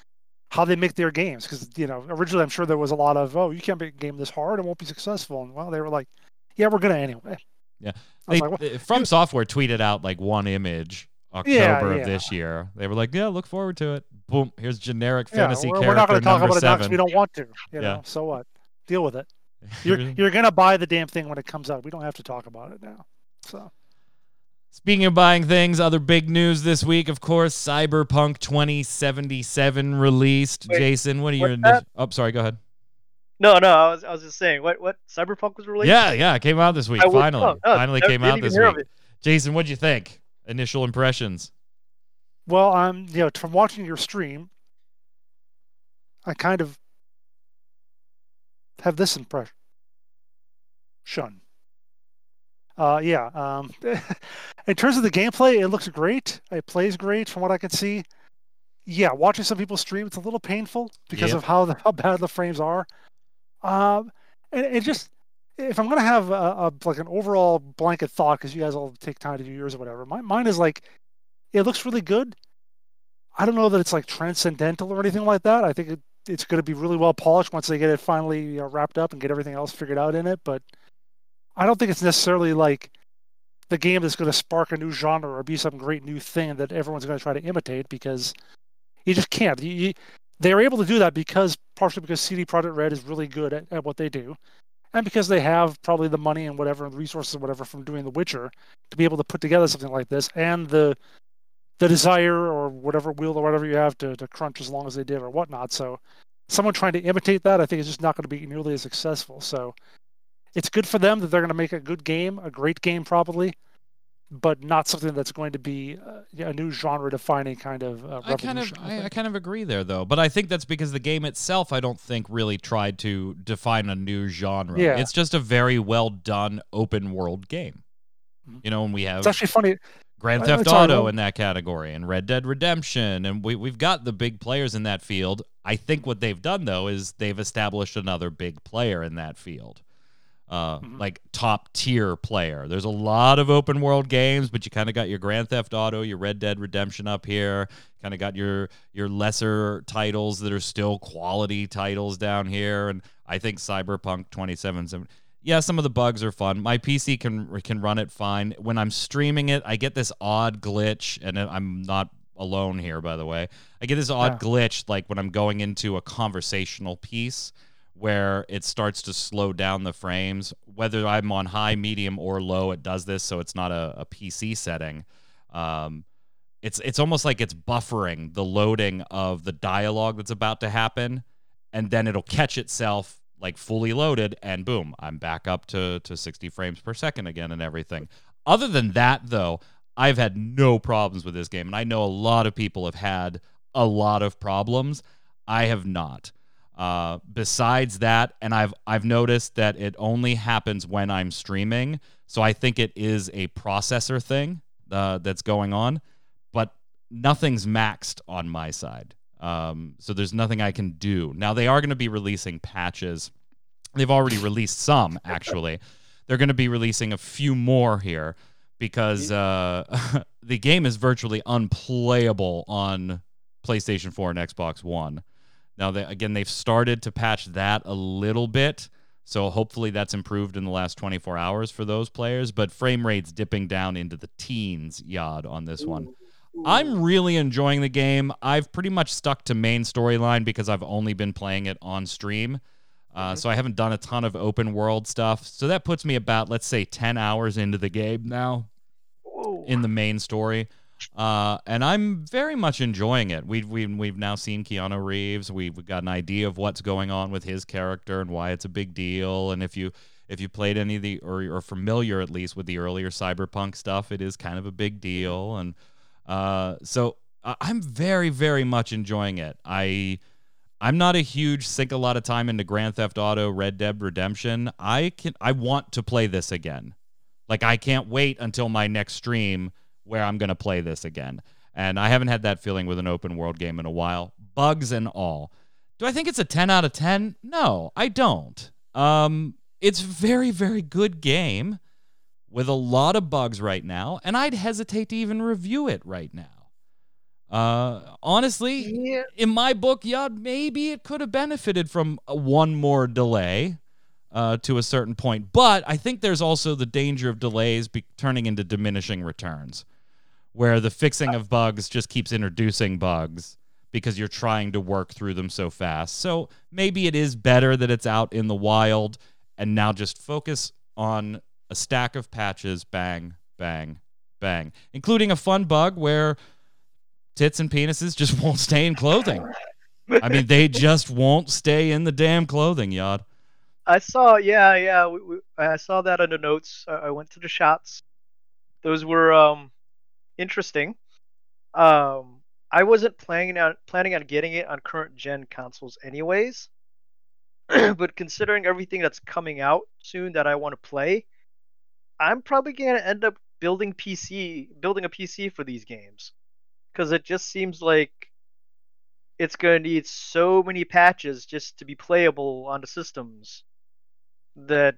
how they make their games. Because you know, originally I'm sure there was a lot of, oh, you can't make a game this hard, it won't be successful. And well, they were like, yeah, we're gonna anyway. Yeah. They, like, well, From Software tweeted out like one image October Yeah, of this year. They were like, "Yeah, look forward to it." Boom, here's generic yeah, fantasy we're, character we're not going to talk about it now because we don't want to. You Yeah. so what? Deal with it. [LAUGHS] You're you're going to buy the damn thing when it comes out. We don't have to talk about it now. So Speaking of buying things, other big news this week, of course, Cyberpunk 2077 released. Wait, Jason, what are your what's initial? Oh, sorry, go ahead. No, no, I was I was just saying what what Cyberpunk was released. Yeah, yeah, it came out this week. I was- finally, oh, oh, finally I came out this week. Jason, what'd you think? Initial impressions? well, I'm you know from watching your stream, I kind of have this impression. Shun. Uh, yeah. Um, [LAUGHS] in terms of the gameplay, it looks great. It plays great from what I can see. Yeah, watching some people stream, it's a little painful because Yep. of how the, [LAUGHS] how bad the frames are. Um, and it just if I'm gonna have a, a like an overall blanket thought, because you guys all take time to do yours or whatever, my mine is like it looks really good. I don't know that it's like transcendental or anything like that. I think it, it's going to be really well polished once they get it finally you know, wrapped up and get everything else figured out in it. But I don't think it's necessarily like the game that's going to spark a new genre or be some great new thing that everyone's going to try to imitate because you just can't. You, you, they're able to do that because partially because CD Projekt Red is really good at, at what they do, and because they have probably the money and whatever and resources or whatever from doing The Witcher to be able to put together something like this, and the the desire or whatever will or whatever you have to, to crunch as long as they did or whatnot. So someone trying to imitate that, I think, is just not going to be nearly as successful. So it's good for them that they're going to make a good game, a great game probably, but not something that's going to be uh, a new genre-defining kind of uh, I kind of, revolution. I, I kind of agree there, though. But I think that's because the game itself, I don't think really tried to define a new genre. Yeah. It's just a very well done open world game. Mhm. You know, and we have It's actually funny. Grand Theft Auto in that category and Red Dead Redemption, and we we've got the big players in that field. I think what they've done though is they've established another big player in that field. Uh, Mhm. like top tier player. There's a lot of open world games, but you kind of got your Grand Theft Auto, your Red Dead Redemption up here. Kind of got your your lesser titles that are still quality titles down here, and I think Cyberpunk 2077. Yeah, some of the bugs are fun. My PC can can run it fine. When I'm streaming it, I get this odd glitch, and I'm not alone here, by the way. I get this odd Yeah. glitch like when I'm going into a conversational piece where it starts to slow down the frames. Whether I'm on high, medium, or low, it does this, so it's not a, a PC setting. Um, it's it's almost like it's buffering the loading of the dialogue that's about to happen, and then it'll catch itself like fully loaded, and boom, I'm back up to to 60 frames per second again and everything. Other than that, though, I've had no problems with this game, and I know a lot of people have had a lot of problems. I have not. Uh, besides that, and I've I've noticed that it only happens when I'm streaming, so I think it is a processor thing uh, that's going on, but nothing's maxed on my side. Um, so there's nothing I can do. Now they are going to be releasing patches. They've already released some actually. They're going to be releasing a few more here because uh, [LAUGHS] the game is virtually unplayable on PlayStation 4 and Xbox One. Now, they, again, they've started to patch that a little bit. So hopefully that's improved in the last 24 hours for those players. But frame rates dipping down into the teens, yod, on this one. I'm really enjoying the game. I've pretty much stuck to main storyline because I've only been playing it on stream. Uh, So I haven't done a ton of open world stuff. So that puts me about, let's say, 10 hours into the game now Whoa. in the main story. Uh, and I'm very much enjoying it. We've, we've, we've now seen Keanu Reeves. We've, we've got an idea of what's going on with his character and why it's a big deal. And if you if you played any of the or are familiar at least with the earlier cyberpunk stuff, it is kind of a big deal. And uh, so I'm very very much enjoying it. I I'm not a huge sink a lot of time into Grand Theft Auto, Red Dead Redemption. I can I want to play this again. Like I can't wait until my next stream where I'm going to play this again. And I haven't had that feeling with an open world game in a while, bugs and all. Do I think it's a 10 out of 10? No, I don't. Um it's very very good game with a lot of bugs right now, and I'd hesitate to even review it right now. Uh honestly, Yeah. in my book, yeah, maybe it could have benefited from one more delay uh, to a certain point. But I think there's also the danger of delays be- turning into diminishing returns, where the fixing of bugs just keeps introducing bugs because you're trying to work through them so fast. So maybe it is better that it's out in the wild and now just focus on a stack of patches, bang, bang, bang, including a fun bug where tits and penises just [LAUGHS] won't stay in clothing. I mean, they just won't stay in the damn clothing, Yod. I saw, yeah, yeah. We, we, I saw that in the notes. I, I went to the shots. Those were um interesting. Um, I wasn't planning on planning on getting it on current gen consoles, anyways. [CLEARS THROAT] but considering everything that's coming out soon that I want to play, I'm probably gonna end up building PC, building a PC for these games, because it just seems like it's gonna need so many patches just to be playable on the systems that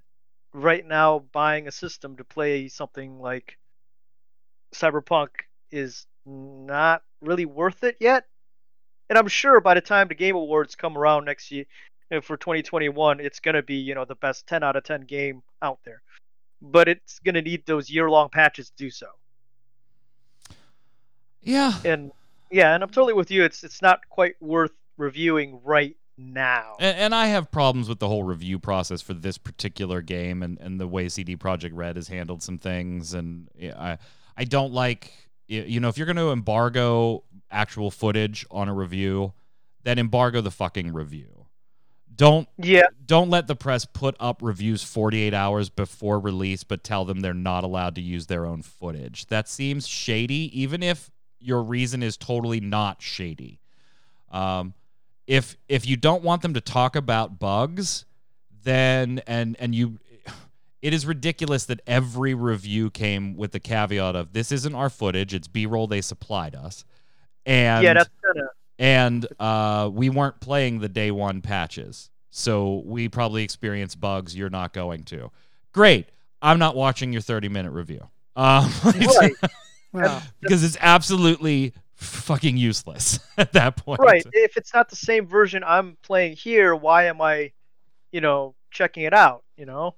right now buying a system to play something like Cyberpunk is not really worth it yet. And I'm sure by the time the Game Awards come around next year for 2021, it's going to be, you know, the best 10 out of 10 game out there. But it's going to need those year-long patches to do so. Yeah. And yeah, and I'm totally with you. It's it's not quite worth reviewing right now. And, and I have problems with the whole review process for this particular game and, and the way CD Projekt Red has handled some things. And yeah, I I don't like you know if you're going to embargo actual footage on a review, then embargo the fucking review. Don't Yeah, don't let the press put up reviews 48 hours before release but tell them they're not allowed to use their own footage. That seems shady even if your reason is totally not shady. Um if if you don't want them to talk about bugs, then and and you it is ridiculous that every review came with the caveat of this isn't our footage, it's B-roll they supplied us. And yeah, that's kind of and uh, we weren't playing the day one patches, so we probably experienced bugs you're not going to. Great, I'm not watching your 30 minute review, um, [LAUGHS] right. Yeah. because it's absolutely fucking useless [LAUGHS] at that point. right if it's not the same version i'm playing here why am i you know checking it out you know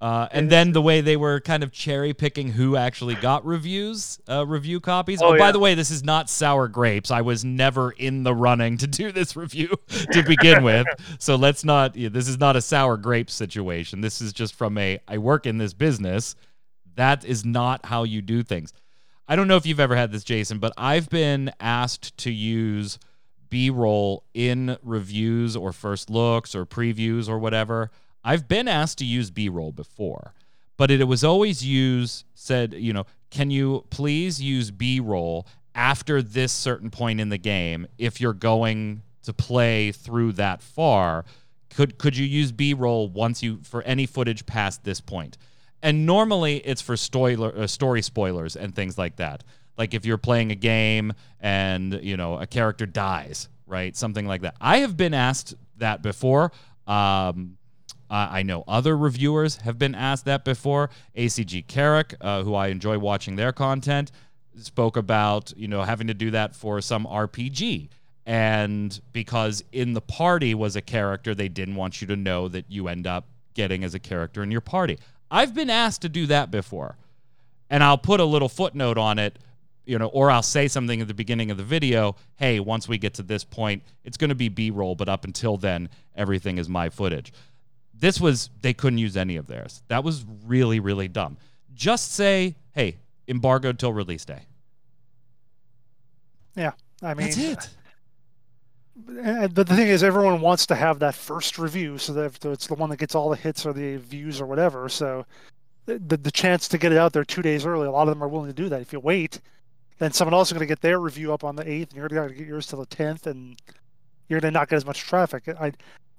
Uh, and then the way they were kind of cherry picking who actually got reviews, uh, review copies. Oh, Oh, by yeah. the way, this is not sour grapes. I was never in the running to do this [LAUGHS] review to begin with. So let's not. Yeah, this is not a sour grapes situation. This is just from a I work in this business. That is not how you do things. I don't know if you've ever had this, Jason, but I've been asked to use B roll in reviews or first looks or previews or whatever. I've been asked to use B roll before, but it, was always used, said, you know, can you please use B roll after this certain point in the game if you're going to play through that far? Could, could you use B roll once you for any footage past this point? and normally it's for uh, story spoilers and things like that. Like if you're playing a game and you know a character dies, right? Something like that. I have been asked that before. Um, I I know other reviewers have been asked that before. ACG Carrick, uh, who I enjoy watching their content, spoke about you know having to do that for some RPG. And because in the party was a character, they didn't want you to know that you end up getting as a character in your party. I've been asked to do that before. And I'll put a little footnote on it, you know, or I'll say something at the beginning of the video, hey, once we get to this point, it's going to be B-roll, but up until then, everything is my footage. This was they couldn't use any of theirs. That was really really dumb. Just say, hey, embargoed till release day. Yeah, I mean, That's it. Uh, but the thing is, everyone wants to have that first review, so that it's the one that gets all the hits or the views or whatever. So the, the the chance to get it out there two days early, a lot of them are willing to do that. If you wait, then someone else is going to get their review up on the eighth, and you're going to get yours till the tenth, and you're going to not get as much traffic. I,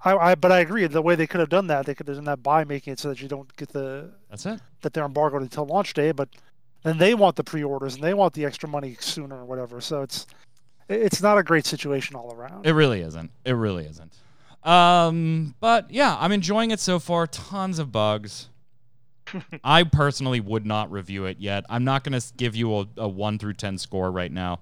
I, I, but I agree. The way they could have done that, they could have done that by making it so that you don't get the That's it. that they're embargoed until launch day, but then they want the pre-orders and they want the extra money sooner or whatever. So it's it's not a great situation all around. It really isn't. It really isn't. Um, but yeah, I'm enjoying it so far. Tons of bugs. [LAUGHS] I personally would not review it yet. I'm not going to give you a, a 1 through 10 score right now.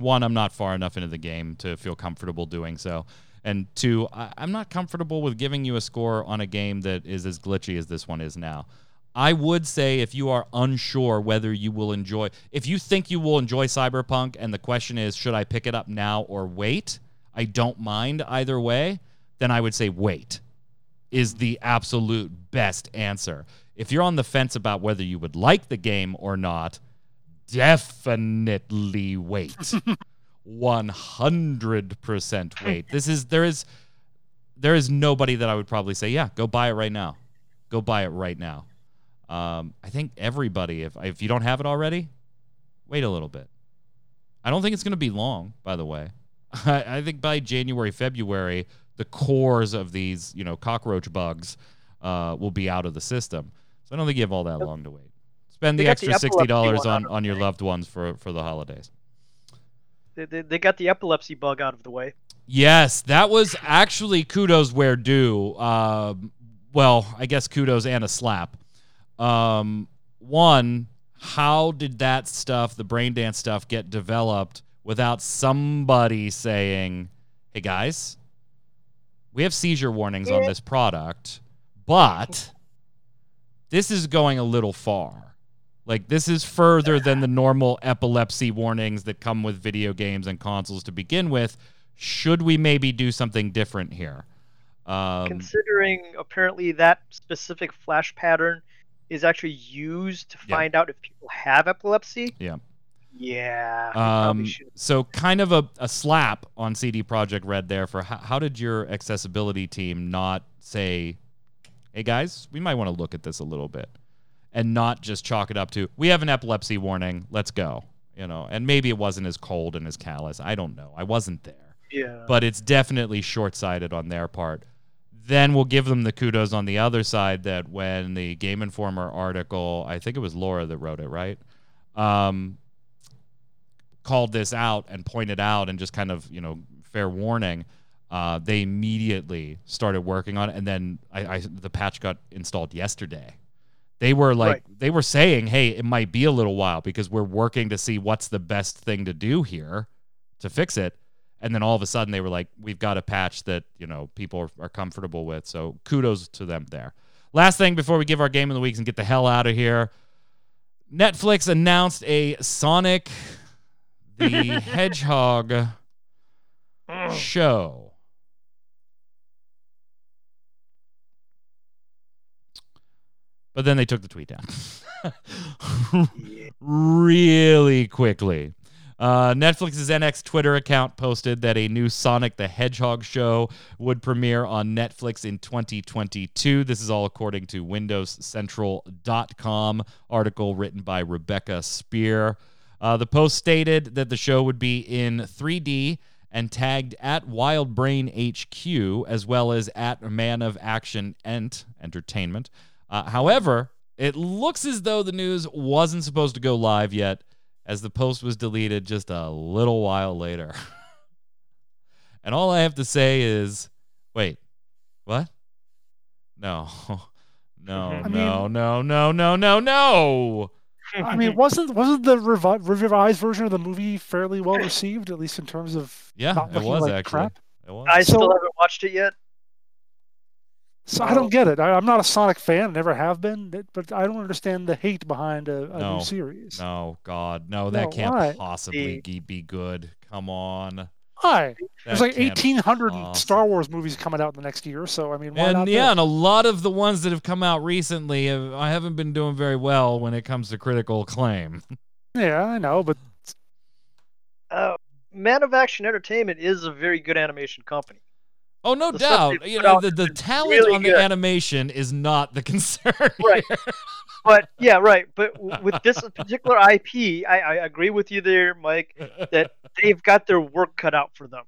One, I'm not far enough into the game to feel comfortable doing so. And two, I, I'm not comfortable with giving you a score on a game that is as glitchy as this one is now. I would say if you are unsure whether you will enjoy, if you think you will enjoy Cyberpunk, and the question is, should I pick it up now or wait? I don't mind either way. Then I would say wait is the absolute best answer. If you're on the fence about whether you would like the game or not, definitely wait. 100% wait. This is there is there is nobody that I would probably say, yeah, go buy it right now. Go buy it right now. Um, I think everybody, if if you don't have it already, wait a little bit. I don't think it's going to be long, by the way. [LAUGHS] I, I think by January, February, the cores of these, you know, cockroach bugs uh, will be out of the system. So I don't think you have all that long to wait. Spend the got the extra sixty dollars on on your loved ones for for the holidays. They, they, they got the epilepsy bug out of the way. Yes, that was actually kudos where due. Um, well, I guess kudos and a slap. Um, one, how did that stuff, the brain dance stuff, get developed without somebody saying, "Hey guys, we have seizure warnings on this product, but this is going a little far." Like this is further than the normal epilepsy warnings that come with video games and consoles to begin with. Should we maybe do something different here? Um, Considering apparently that specific flash pattern is actually used to Yeah. find out if people have epilepsy. Yeah. Yeah. um, so kind of a, a slap on CD Projekt Red there for how, how did your accessibility team not say, "Hey guys, we might want to look at this a little bit," and not just chalk it up to, "We have an epilepsy warning, let's go." You know, and maybe it wasn't as cold and as callous. I don't know. I wasn't there. Yeah. but it's definitely short-sighted on their part. Then we'll give them the kudos on the other side that when the Game Informer article, I think it was Laura that wrote it, right? Um, called this out and pointed out and just kind of, you know, fair warning. Uh, they immediately started working on it, and then I, I the patch got installed yesterday. They were like Right. they were saying, "Hey, it might be a little while because we're working to see what's the best thing to do here to fix it." And then all of a sudden, they were like, "We've got a patch that you know people are, are comfortable with." So kudos to them there. last thing before we give our game of the weeks and get the hell out of here. Netflix announced a Sonic the [LAUGHS] Hedgehog show. But then they took the tweet down [LAUGHS] really quickly. Uh, Netflix's NX Twitter account posted that a new Sonic the Hedgehog show would premiere on Netflix in 2022. This is all according to WindowsCentral.com article written by Rebecca Spear. Uh, the post stated that the show would be in 3D and tagged at Wild Brain HQ as well as at Man of Action Ent Entertainment. Uh, however, it looks as though the news wasn't supposed to go live yet, as the post was deleted just a little while later. [LAUGHS] and all I have to say is wait, what? No. [LAUGHS] No, I no, no, no, no, no, no. [LAUGHS] I mean, wasn't wasn't the revi- revised version of the movie fairly well received, at least in terms of Yeah, not it was like actually. crap? It was. I So- still haven't watched it yet. So I don't get it. I, I'm not a Sonic fan, never have been, but- but I don't understand the hate behind a, a No, new series. No, God, no, that No, can't why? possibly ge- be good. Come on. Why? There's like 1,800 possibly- Star Wars movies coming out in the next year, so I mean, why And not? yeah, this? and a lot of the ones that have come out recently, have, I haven't been doing very well when it comes to critical acclaim. [LAUGHS] yeah, I know, but Uh, Man of Action Entertainment is a very good animation company. Oh, no The doubt. You know, the, the talent really on the good. animation is not the [LAUGHS] concern. Right. But yeah, right. But w- with this [LAUGHS] particular IP, I, I agree with you there, Mike. That they've got their work cut out for them.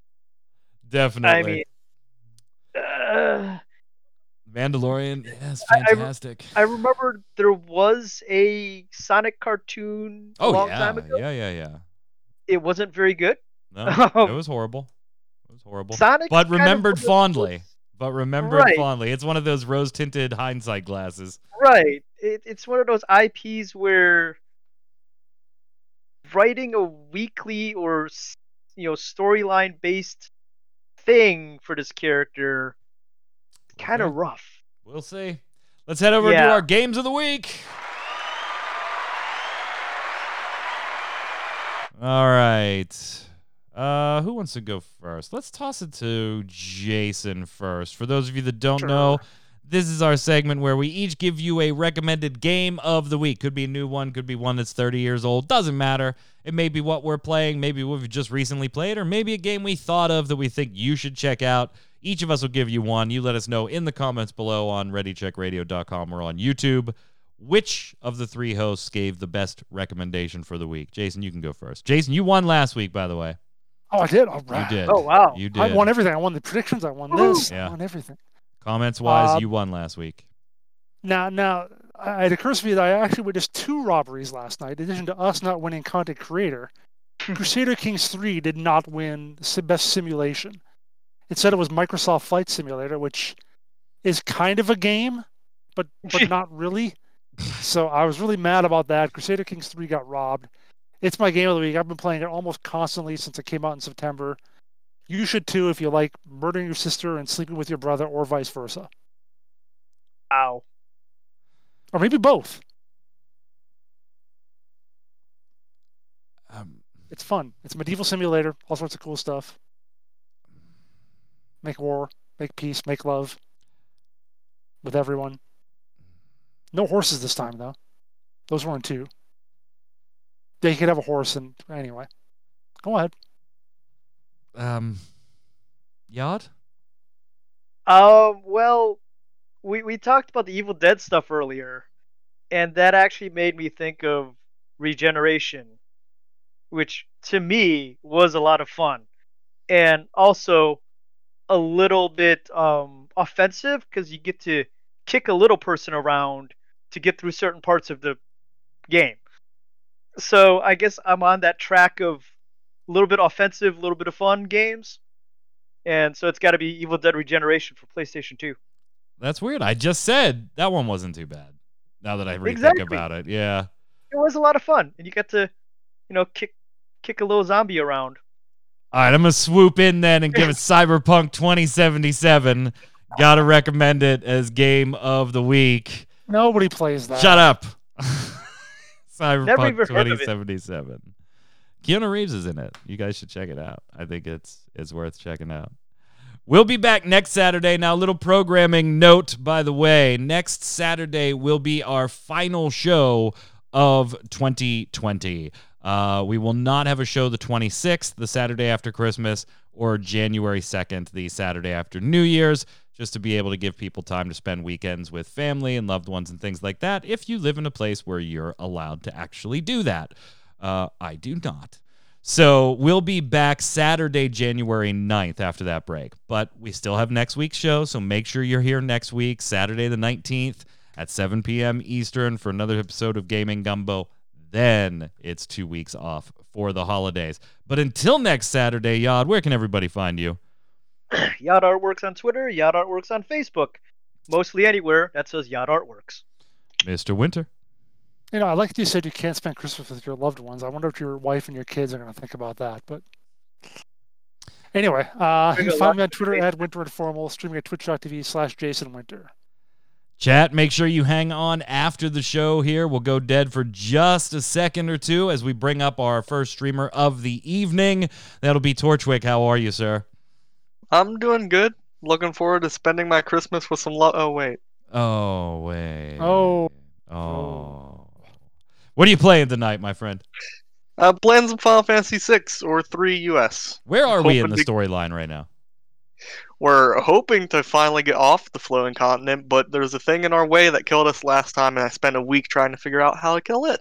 Definitely. I mean, uh, Mandalorian, yes, I- I- fantastic. I remember there was a Sonic cartoon a oh, long yeah. time ago. Yeah, yeah, yeah. It wasn't very good. No, it was horrible. Was horrible. Sonic, but remembered one of fondly. But remembered Right. fondly. It's one of those rose tinted hindsight glasses. Right. It, it's one of those IPs where writing a weekly or you know storyline based thing for this character kind of Okay. rough. We'll see. Let's head over to our games of the week. All right. Uh, who wants to go first? Let's toss it to Jason first. For those of you that don't know, this is our segment where we each give you a recommended game of the week. Could be a new one, could be one that's 30 years old. Doesn't matter. It may be what we're playing, maybe what we've just recently played, or maybe a game we thought of that we think you should check out. Each of us will give you one. You let us know in the comments below on ReadyCheckRadio.com or on YouTube which of the three hosts gave the best recommendation for the week. Jason, you can go first. Jason, you won last week, by the way. Oh, I did. All right. You did. Oh wow. You did. I won everything. I won the predictions. I won Woo! this. Yeah. I won everything. Comments wise, Uh, you won last week. Now, now, it occurs to me that I actually witnessed two robberies last night. In addition to us not winning content creator, [LAUGHS] Crusader Kings 3 did not win best simulation. It said it was Microsoft Flight Simulator, which is kind of a game, but but [LAUGHS] not really. So I was really mad about that. Crusader Kings 3 got robbed. It's my game of the week. I've been playing it almost constantly since it came out in September. You should too if you like murdering your sister and sleeping with your brother, or vice versa, Wow. or maybe both. Um, It's fun. It's a medieval simulator, all sorts of cool stuff. Make war, make peace, make love with everyone. No horses this time, though. Those weren't two. They could have a horse, and anyway. Go ahead. um, Yard? Um. Well, we we talked about the Evil Dead stuff earlier, and that actually made me think of Regeneration, which to me was a lot of fun, and also a little bit um offensive because you get to kick a little person around to get through certain parts of the game. So I guess I'm on that track of a little bit offensive, a little bit of fun games. And so it's got to be Evil Dead Regeneration for PlayStation 2. That's weird. I just said that one wasn't too bad. Now that I rethink Exactly. about it, yeah. It was a lot of fun, and you got to, you know, kick kick a little zombie around. All right, I'm gonna swoop in then and give it [LAUGHS] Cyberpunk 2077. Gotta recommend it as game of the week. Nobody plays that. Shut up. [LAUGHS] Cyberpunk even heard of it. 2077. Keanu Reeves is in it. You guys should check it out. I think it's it's worth checking out. We'll be back next Saturday. Now, a little programming note, by the way. Next Saturday will be our final show of 2020. Uh, we will not have a show the 26th, the Saturday after Christmas, or January 2nd, the Saturday after New Year's, just to be able to give people time to spend weekends with family and loved ones and things like that if you live in a place where you're allowed to actually do that. Uh, I do not. So we'll be back Saturday, January 9th after that break. But we still have next week's show, so make sure you're here next week, Saturday the 19th at 7 p.m. Eastern for another episode of Gaming Gumbo. Then it's two weeks off for the holidays. But until next Saturday, Yod, where can everybody find you? [CLEARS THROAT] Yacht Artworks on Twitter, Yacht Artworks on Facebook. Mostly anywhere that says Yacht Artworks. Mr. Winter. You know, I like that you said you can't spend Christmas with your loved ones. I wonder if your wife and your kids are going to think about that. But anyway, uh, you Bring can find me on Twitter at Winter Informal, streaming at twitch.tv slash Jason Winter. Chat, make sure you hang on after the show here. We'll go dead for just a second or two as we bring up our first streamer of the evening. That'll be Torchwick. How are you, sir? I'm doing good. Looking forward to spending my Christmas with some love. Oh wait, Oh, wait. Oh. Oh. What are you playing tonight, my friend? uh, plans of Final Fantasy VI or three US. Where are we in the Hoping to- storyline right now? We're hoping to finally get off the floating continent, but there's a thing in our way that killed us last time, and I spent a week trying to figure out how to kill it.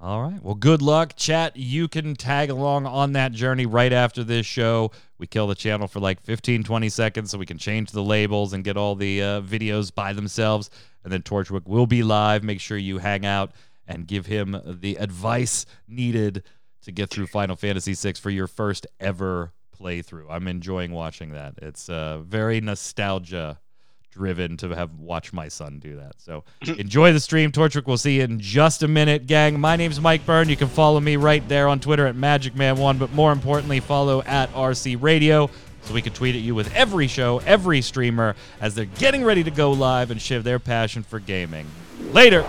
All right. Well, good luck, chat. You can tag along on that journey right after this show. We kill the channel for like 15, 20 seconds so we can change the labels and get all the uh, videos by themselves. And then Torchwick will be live. Make sure you hang out and give him the advice needed to get through Final Fantasy VI for your first ever playthrough. I'm enjoying watching that. It's uh, very nostalgia driven to have watch my son do that. So [LAUGHS] enjoy the stream. Torchwick, we'll see you in just a minute, gang. My name's Mike Byrne. You can follow me right there on Twitter at MagicMan1, but more importantly, follow at RC Radio so we can tweet at you with every show, every streamer as they're getting ready to go live and share their passion for gaming. Later.